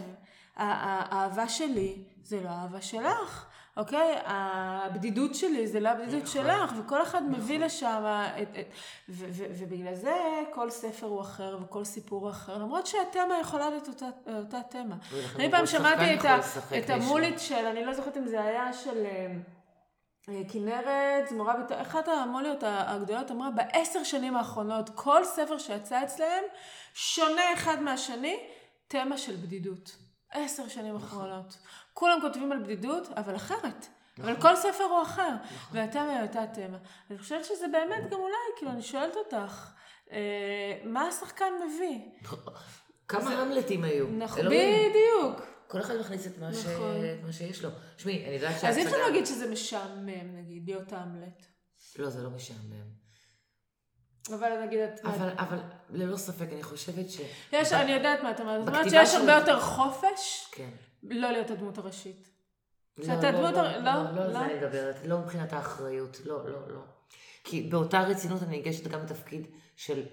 האהבה שלי זה לא האהבה שלך, אוקיי? הבדידות שלי זה לא הבדידות נכון. שלך, וכל אחד מביא לשם, את, את, ו, ו, ובגלל זה כל ספר הוא אחר וכל סיפור הוא אחר, למרות שהתמה יכולה להיות אותה, אותה תמה. אני פעם שמעתי את, את. המולית של, אני לא זוכרת אם זה היה של... אה, אה, כנרת, זמורה ביטון, אחת המוליות הגדולות אמרה, בעשר שנים האחרונות, כל ספר שיצא אצלהם שונה אחד מהשני, תמה של בדידות. עשר שנים אחרונות. כולם כותבים על בדידות, אבל אחרת. אבל כל ספר הוא אחר, והתמה היא אותה תמה. אני חושבת שזה באמת גם אולי, כאילו, אני שואלת אותך, אה, מה השחקן מביא? כמה המלטים היו? נכון. בדיוק. כל אחד מכניס את מה ש- נכון. את מה שיש לו. שמעי, אני יודעת אז אי אפשר שההצגה- להגיד שזה משעמם, נגיד, להיות האמלט. לא, זה לא משעמם. אבל נגיד, את... אבל, אבל ללא ספק, אני חושבת ש... יש, אני יודעת מה את אומרת. זאת אומרת שיש הרבה יותר חופש כן. לא להיות הדמות הראשית. לא, שאתה לא, דמות לא, הר- לא? לא, על? זה אני מדברת, לא מבחינת האחריות, לא, לא, לא. כי באותה רצינות אני ניגשת גם לתפקיד של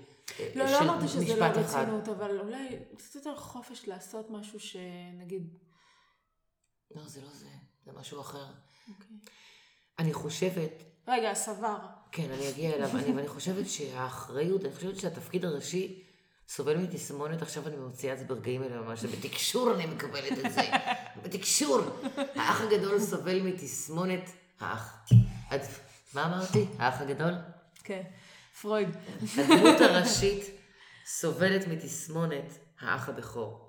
לא, לא אמרתי שזה לא. רצינות, אבל אולי קצת יותר חופש לעשות משהו שנגיד... לא, זה לא זה, זה משהו אחר. אוקיי. אני חושבת, רגע, הסבר. כן, אני אגיע אליו, אני, חושבת שהאחריות, אני חושבת שהתפקיד הראשי סובל מתסמונת, עכשיו אני מוציאה את זה ברגעים האלה ממש, בתקשור אני מקבלת את זה, בתקשור. האח הגדול סובל מתסמונת האח. את, מה אמרתי? האח הגדול? כן, פרויד. הדמות הראשית סובלת מתסמונת האח הבכור.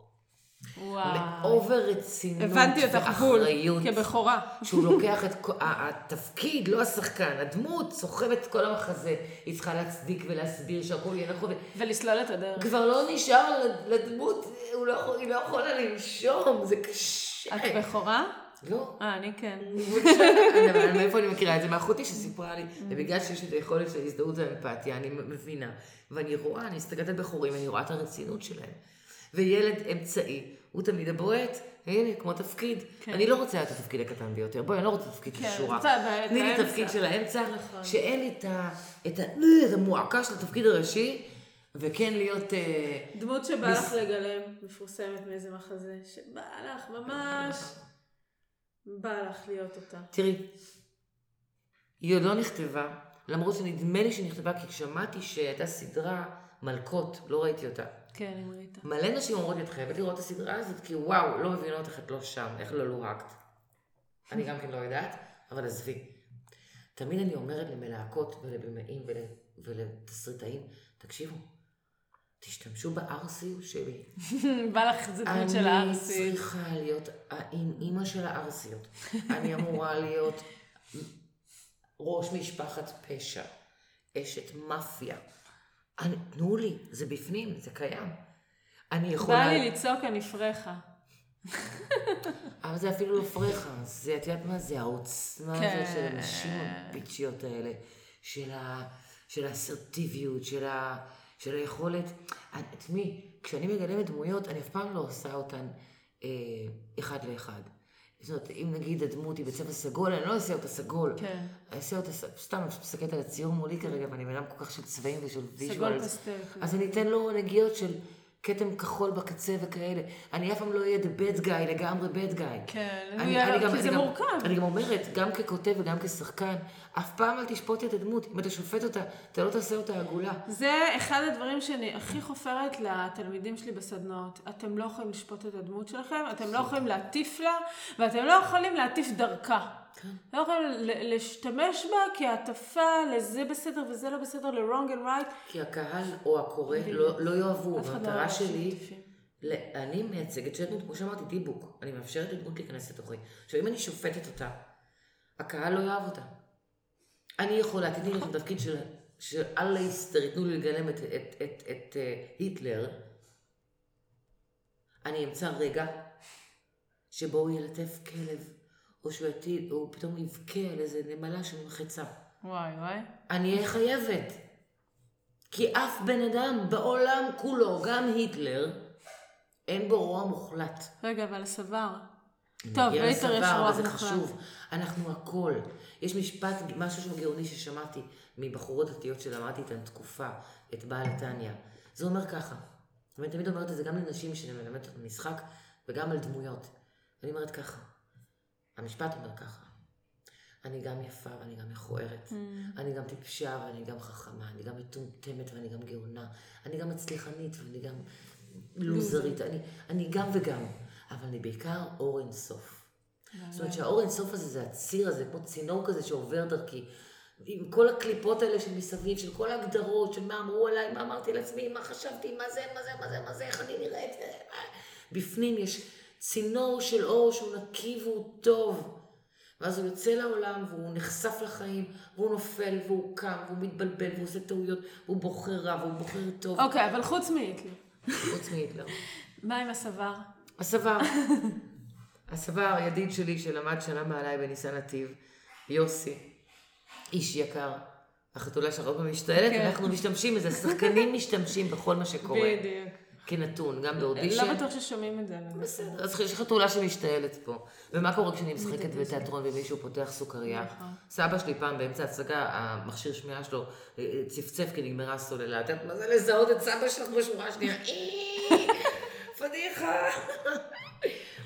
וואו. מאובר רצינות הבנתי אותך בול, ואחריות. כבכורה. שהוא לוקח את התפקיד, לא השחקן, הדמות סוחבת את כל המחזה. היא צריכה להצדיק ולהסביר שהכל יהיה נכון. ולסלול את הדרך. כבר לא נשאר לדמות, הוא לא היא לא יכולה לנשום, זה קשה. את בכורה? לא. אה, אני כן. אבל מאיפה אני מכירה את זה? מאחותי שסיפרה לי. ובגלל שיש לי את היכולת של הזדהות ואמפתיה, אני מבינה. ואני רואה, אני מסתכלת על בחורים, אני רואה את הרצינות שלהם. וילד אמצעי, הוא תמיד הבועט. הנה, כמו תפקיד. כן. אני לא רוצה את התפקיד הקטן ביותר. בואי, אני לא רוצה תפקיד של כן, שורה. רוצה את תני לי. תפקיד של האמצע, נכון. שאין לי את ה- את ה- את המועקה של התפקיד הראשי, וכן להיות... אה, דמות שבא מס- לך לגלם, מפורסמת מאיזה מחזה, שבא לך ממש, בא לך להיות אותה. תראי, היא עוד לא נכתבה, למרות שנדמה לי שהיא נכתבה כי שמעתי שהייתה סדרה מלכות, לא ראיתי אותה. כן, עם ריטה. מלא נשים אומרות לי, את חייבת לראות את הסדרה הזאת, כי וואו, לא מבינות איך את לא שם, איך לא לוהקת. אני גם כן לא יודעת, אבל עזבי. תמיד אני אומרת למלהקות ולבימאים ול, ולתסריטאים, תקשיבו, תשתמשו בארסיות שלי. בא לך דמות של הארסית. אני צריכה להיות עם אימא של הארסיות. אני אמורה להיות ראש משפחת פשע, אשת מאפיה. אני, תנו לי, זה בפנים, זה קיים. אני יכולה... בא לי לצעוק, אני פרחה. אבל זה אפילו לא פרחה, זה, את יודעת מה זה? העוצמה כן. הזאת של הנשים הביצ'יות האלה, של, ה, של האסרטיביות, של, ה, של היכולת... תשמעי, כשאני מגלמת דמויות, אני אף פעם לא עושה אותן אה, אחד לאחד. זאת אומרת, אם נגיד הדמות היא בצבע סגול, אני לא אעשה אותה סגול. כן. אני אעשה אותה, סתם, אני מסתכלת על הציור מולי כרגע, ואני מנהל כל כך של צבעים ושל visuals. סגול פסטל. אז אני אתן לו נגיעות של כתם כחול בקצה וכאלה. אני אף פעם לא אהיה the bad guy, לגמרי bad guy. כן, אני, אני גם, כי זה מורכב. אני גם אומרת, גם ככותב וגם כשחקן, אף פעם אל תשפוט את הדמות. אם אתה שופט אותה, אתה לא תעשה אותה עגולה. זה אחד הדברים שאני הכי חופרת לתלמידים שלי בסדנאות. אתם לא יכולים לשפוט את הדמות שלכם, אתם לא יכולים להטיף לה, ואתם לא יכולים להטיף דרכה. כן. לא יכולים להשתמש בה כהטפה לזה בסדר וזה לא בסדר, ל-wrong and right. כי הקהל או הקורא לא, לא יאהבו. לא המטרה שלי, אני מייצגת של דמות, כמו שאמרתי, דיבוק. אני מאפשרת לדמות להיכנס לתוכי. עכשיו, אם אני שופטת אותה, הקהל לא יאהב אותה. אני יכולה, תתני לי את התפקיד של, של אללה יסתר, ייתנו לי לגלם את, את, את, את, את uh, היטלר. אני אמצא רגע שבו הוא ילטף כלב או שהוא יטיל, או פתאום יבכה על איזה נמלה של מחצה. וואי וואי. אני אהיה חייבת. כי אף בן אדם בעולם כולו, גם היטלר, אין בו רוע מוחלט. רגע, אבל הסבר. טוב, בהיטלר יש רוע מוחלט. חשוב. אנחנו הכל. יש משפט, משהו שהוא גאוני ששמעתי מבחורות דתיות שלמדתי איתן תקופה, את בעל התניא. זה אומר ככה. ואני תמיד אומרת את זה גם לנשים שאני מלמדת משחק, וגם על דמויות. אני אומרת ככה. המשפט אומר ככה, אני גם יפה ואני גם מכוערת, mm. אני גם טיפשה ואני גם חכמה, אני גם מטומטמת ואני גם גאונה, אני גם מצליחנית ואני גם לוזרית, אני, אני גם וגם, אבל אני בעיקר אור אינסוף. זאת אומרת שהאור אינסוף הזה זה הציר הזה, כמו צינור כזה שעובר דרכי. עם כל הקליפות האלה של מסביב, של כל ההגדרות, של מה אמרו עליי, מה אמרתי לעצמי, מה חשבתי, מה זה, מה זה, מה זה, מה זה, איך אני נראית. בפנים יש צינור של אור שהוא נקי והוא טוב. ואז הוא יוצא לעולם והוא נחשף לחיים, והוא נופל והוא קם והוא מתבלבל והוא עושה טעויות, והוא בוחר רע והוא בוחר טוב. אוקיי, okay, אבל חוץ מהיטלר. חוץ מהיטלר. מה עם הסבר? הסבר. הסבר, ידיד שלי שלמד שנה מעליי בניסן נתיב, יוסי, איש יקר. החתולה שלך עוד פעם משתעלת, כן. אנחנו משתמשים בזה, שחקנים משתמשים בכל מה שקורה. בדיוק. כנתון, גם באודישן. לא בטוח ששומעים את זה. בסדר, אז יש חתולה שמשתעלת פה. ומה קורה כשאני משחקת בתיאטרון ומישהו פותח סוכריה? נכון. סבא שלי פעם באמצע הצגה, המכשיר שמיעה שלו אה, אה, צפצף כי נגמרה הסוללה. את יודעת מה זה לזהות את סבא שלך בשורה השנייה? פדיחה.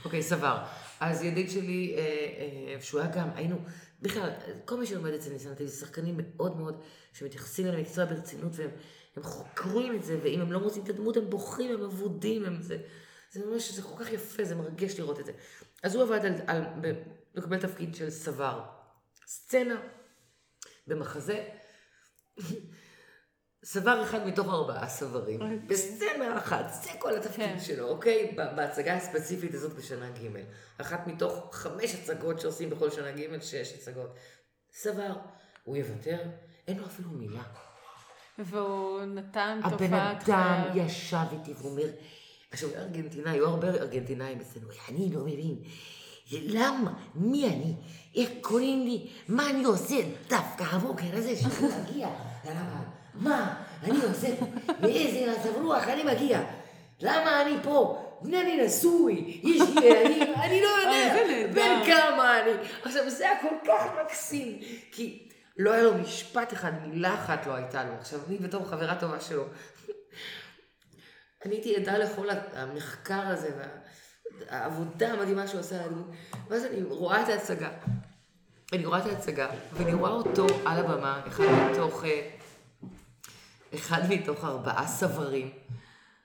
אוקיי, סבר. אז ידיד שלי, אה, שהוא היה גם, היינו, בכלל, כל מי שלומד אצל ניסן זה שחקנים מאוד מאוד שמתייחסים למקצוע ברצינות והם... הם חוקרים את זה, ואם הם לא מוצאים את הדמות, הם בוכים, הם אבודים, הם זה... זה ממש, זה כל כך יפה, זה מרגש לראות את זה. אז הוא עבד על, על ב, לקבל תפקיד של סבר. סצנה במחזה, סבר אחד מתוך ארבעה סברים, okay. אוקיי. בסצנה אחת, זה כל התפקיד okay. כן. שלו, אוקיי? בהצגה הספציפית הזאת בשנה ג', אחת מתוך חמש הצגות שעושים בכל שנה ג', שש הצגות. סבר, הוא יוותר, אין לו אפילו מילה. והוא נתן תופעת... הבן אדם ישב איתי והוא אומר, עכשיו ארגנטינאי, היו הרבה ארגנטינאים אצלנו, אני לא מבין, למה, מי אני, איך קוראים לי, מה אני עושה? דווקא הבוקר הזה שאני מגיע. לרמה, מה? אני עושה, מאיזה מצב רוח אני מגיע, למה אני פה, אני נשוי, יש לי ילדים, אני לא יודע, בן כמה אני. עכשיו זה היה כל כך מקסים, כי לא היה לו משפט אחד, מילה אחת לא הייתה לו. עכשיו, אני בתור חברה טובה שלו, אני הייתי עדה לכל המחקר הזה והעבודה המדהימה שהוא עושה על הדמות. ואז אני רואה את ההצגה. אני רואה את ההצגה, ואני רואה אותו על הבמה, אחד מתוך, אה, אחד מתוך ארבעה סברים,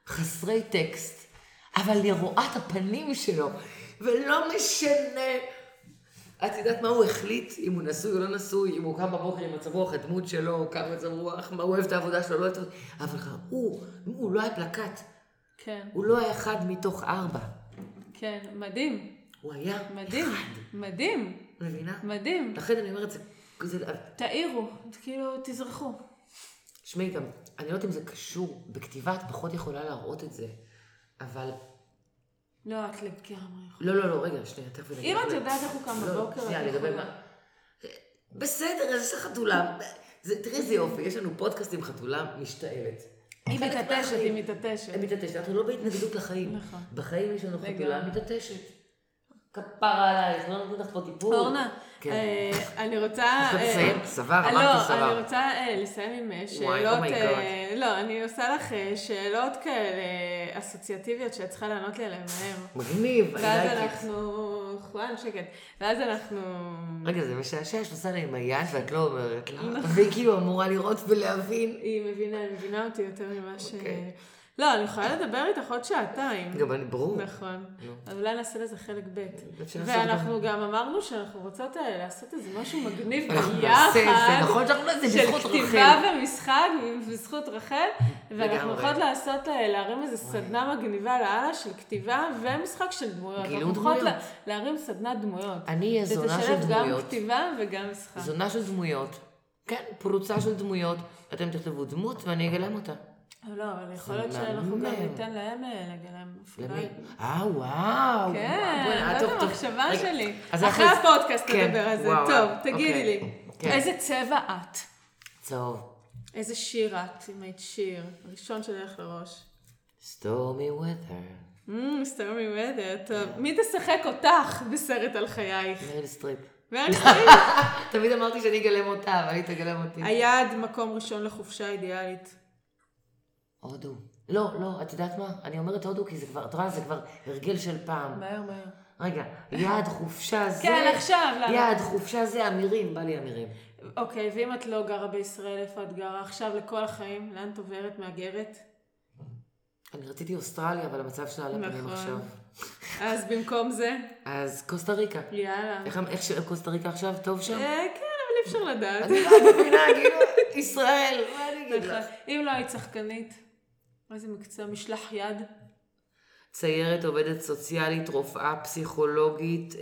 חסרי טקסט, אבל אני רואה את הפנים שלו, ולא משנה את יודעת מה הוא החליט, אם הוא נשוי או לא נשוי, אם הוא קם בבוקר עם מצב רוח, הדמות שלו, כמה מצב רוח, מה הוא אוהב את העבודה שלו, לא אוהב את העבודה, אבל הוא, הוא לא היה פלקט, כן, הוא לא היה אחד מתוך ארבע, כן, מדהים, הוא היה מדהים, אחד, מדהים, מבינה? מדהים. לכן אני אומרת, זה, זה, תעירו, כאילו, תזרחו. תשמעי גם, אני לא יודעת אם זה קשור, בכתיבה את פחות יכולה להראות את זה, אבל, לא, את לגמרי יכולה. לא, לא, לא, רגע, שנייה, תכף אני אם את. יודעת איך הוא קם לא, בבוקר, שנייה, לגבי. מה? בסדר, יש לך חתולה. תראי איזה יופי, יש לנו פודקאסט עם חתולה משתעלת. היא מתעטשת. היא מתעטשת. היא מתעטשת, אנחנו לא בהתנגדות לחיים. נכון. בחיים יש לנו חתולה. מתעטשת. כפרה עלייך, לא נותנים לך פה טיפול. אורנה, כן. אה, אני רוצה... עכשיו אה, סבר, אה, אמרתי לא, סבר. אני רוצה לסיים עם שאלות... Oh אה, לא, אני עושה לך שאלות כאלה אסוציאטיביות שאת צריכה לענות לי עליהן מהר. מגניב, אני ואז like it. אנחנו... חואן, שקט. ואז אנחנו... רגע, זה משעשע שאת עושה לה עם היד ואת לא אומרת לה, והיא כאילו אמורה לראות ולהבין. היא מבינה, היא מבינה אותי יותר ממה ש... לא, אני יכולה לדבר איתך עוד שעתיים. גם אני, ברור. נכון. אז אולי נעשה לזה חלק ב'. ואנחנו גם אמרנו שאנחנו רוצות אה, לעשות איזה משהו מגניב ביחד. נכון שאנחנו נעשה של כתיבה. ומשחק בזכות רחל, ואנחנו. יכולות לעשות, אה, להרים איזה סדנה מגניבה לאללה של כתיבה ומשחק של דמויות. גילום אנחנו יכולות דמויות. לה- להרים סדנת דמויות. אני אהיה זונה של שתשלב גם דמויות. כתיבה וגם משחק. זונה של דמויות. כן, פרוצה של דמויות. אתם תכתבו דמות ואני אגלם אותה. לא, אבל יכול להיות שאנחנו גם. ניתן להם אה, לגלם. אולי. אה, וואו. כן, זאת טוב, טוב. המחשבה רגע, שלי. אחרי הפודקאסט כן, נדבר על זה. טוב. תגידי אוקיי. לי, כן. איזה צבע את? צהוב. איזה שיר את, אם היית שיר? הראשון שדרך לראש. Stormy weather. Stormy weather, טוב. מי תשחק אותך בסרט על חייך? מריל סטריפ. תמיד אמרתי שאני אגלם אותה, אבל היא תגלם אותי. היעד מקום ראשון לחופשה אידיאלית. הודו. לא, לא, את יודעת מה? אני אומרת הודו כי זה כבר, את רואה, זה כבר הרגל של פעם. מהר מהר. רגע, יעד חופשה זה... כן, עכשיו, למה? יעד חופשה זה אמירים, בא לי אמירים. אוקיי, ואם את לא גרה בישראל, איפה את גרה עכשיו לכל החיים? לאן את עוברת? מהגרת? אני רציתי אוסטרליה, אבל המצב שלה על הפנים נכון. עכשיו. אז במקום זה, אז קוסטה ריקה. יאללה. איך, איך. קוסטה ריקה עכשיו? טוב שם? אה, כן, אבל אי אפשר לדעת. אני לא מבינה, כאילו, ישראל, מה אני אגיד לך? נכון. אם לא היית שחקנית, איזה מקצוע? משלח יד? ציירת, עובדת סוציאלית, רופאה, פסיכולוגית, אה,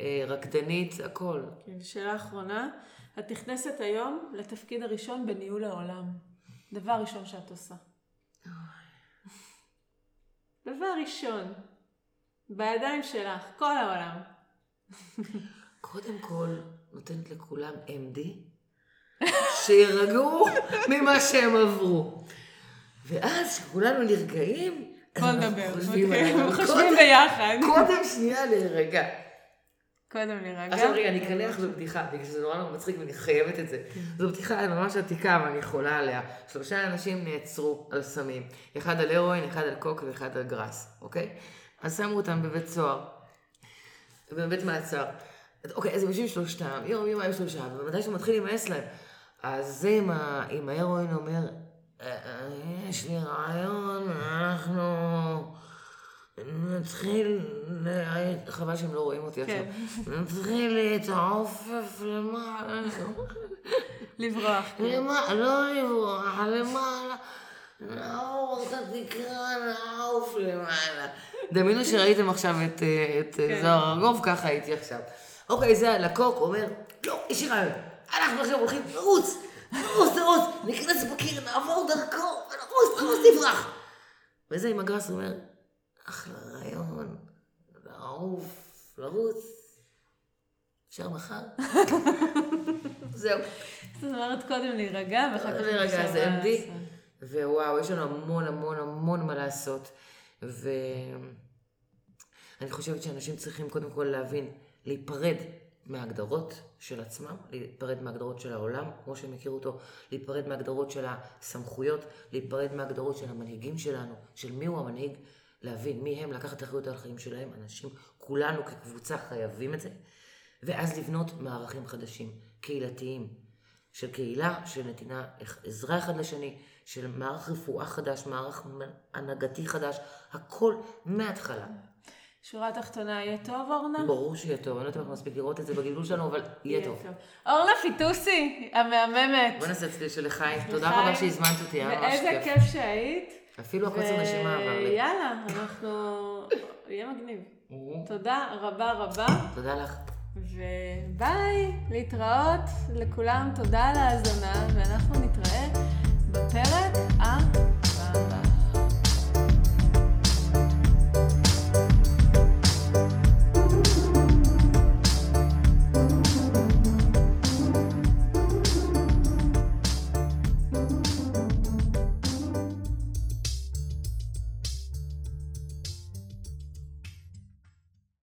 אה, רקדנית, הכל. כן, שאלה אחרונה, את נכנסת היום לתפקיד הראשון בניהול העולם. דבר ראשון שאת עושה. דבר ראשון. בידיים שלך, כל העולם. קודם כל, נותנת לכולם MD, שירגעו ממה שהם עברו. ואז, כשכולנו נרגעים, בוא נדבר. חושבים ביחד. קודם שנייה להירגע. קודם נירגע. עכשיו רגע, אני אקנח בבדיחה, בגלל שזה נורא נורא מצחיק ואני חייבת את זה. זו בדיחה ממש עתיקה ואני חולה עליה. שלושה אנשים נעצרו על סמים. אחד על הרואין, אחד על קוק ואחד על גראס, אוקיי? אז שמו אותם בבית סוהר. בבית מעצר. אוקיי, אז הם יושבים שלושתם, יום יומיים שלושה, ומתי שהוא מתחיל להימאס להם. אז זה עם, ההרואין אומר, "אה, אה, יש לי רעיון, אנחנו נתחיל, חבל שהם לא רואים אותי כן. עכשיו, נתחיל להתעופף למעלה, לברוח. למעלה, לא לברוח, למעלה, נעבור את התקרה, נעוף למעלה. דמיינו שראיתם עכשיו את, אה, את אה, כן. זוהר ארגוב, ככה הייתי עכשיו. אוקיי, זה הלקוק, אומר, לא, יש לי רעיון, אנחנו עכשיו הולכים לרוץ, נרוץ, נרוץ, ניכנס בקיר, נעבור דרכו, ונרוץ, נרוץ, נברח. וזה עם הגראס אומר, אחלה רעיון, לעוף, לרוץ, אפשר מחר? זהו. זאת אומרת, קודם להירגע, ואחר כך... להירגע, זה MD. ווואו, יש לנו המון המון המון מה לעשות. ואני חושבת שאנשים צריכים קודם כל להבין, להיפרד מההגדרות של עצמם, להיפרד מההגדרות של העולם, כמו שהם הכירו אותו, להיפרד מההגדרות של הסמכויות, להיפרד מההגדרות של המנהיגים שלנו, של מיהו המנהיג, להבין מי הם, לקחת אחריות על החיים שלהם, אנשים, כולנו כקבוצה חייבים את זה, ואז לבנות מערכים חדשים, קהילתיים, של קהילה, של נתינה עזרה אחד לשני, של מערך רפואה חדש, מערך הנהגתי חדש, הכל מההתחלה. שורה תחתונה, יהיה טוב, אורנה? ברור שיהיה טוב, אני לא יודעת אם אנחנו נספיק לראות את זה בגלגול שלנו, אבל יהיה טוב. אורנה פיטוסי, המהממת. בוא נעשה צליל של לחיים. תודה רבה שהזמנת אותי, היה ממש ואיזה כיף. כיף שהיית. אפילו הקוצר נשימה עבר לי. ויאללה, אנחנו... יהיה מגניב. תודה רבה רבה, תודה לך. וביי, להתראות לכולם, תודה על ההאזנה, ואנחנו נתראה בפרק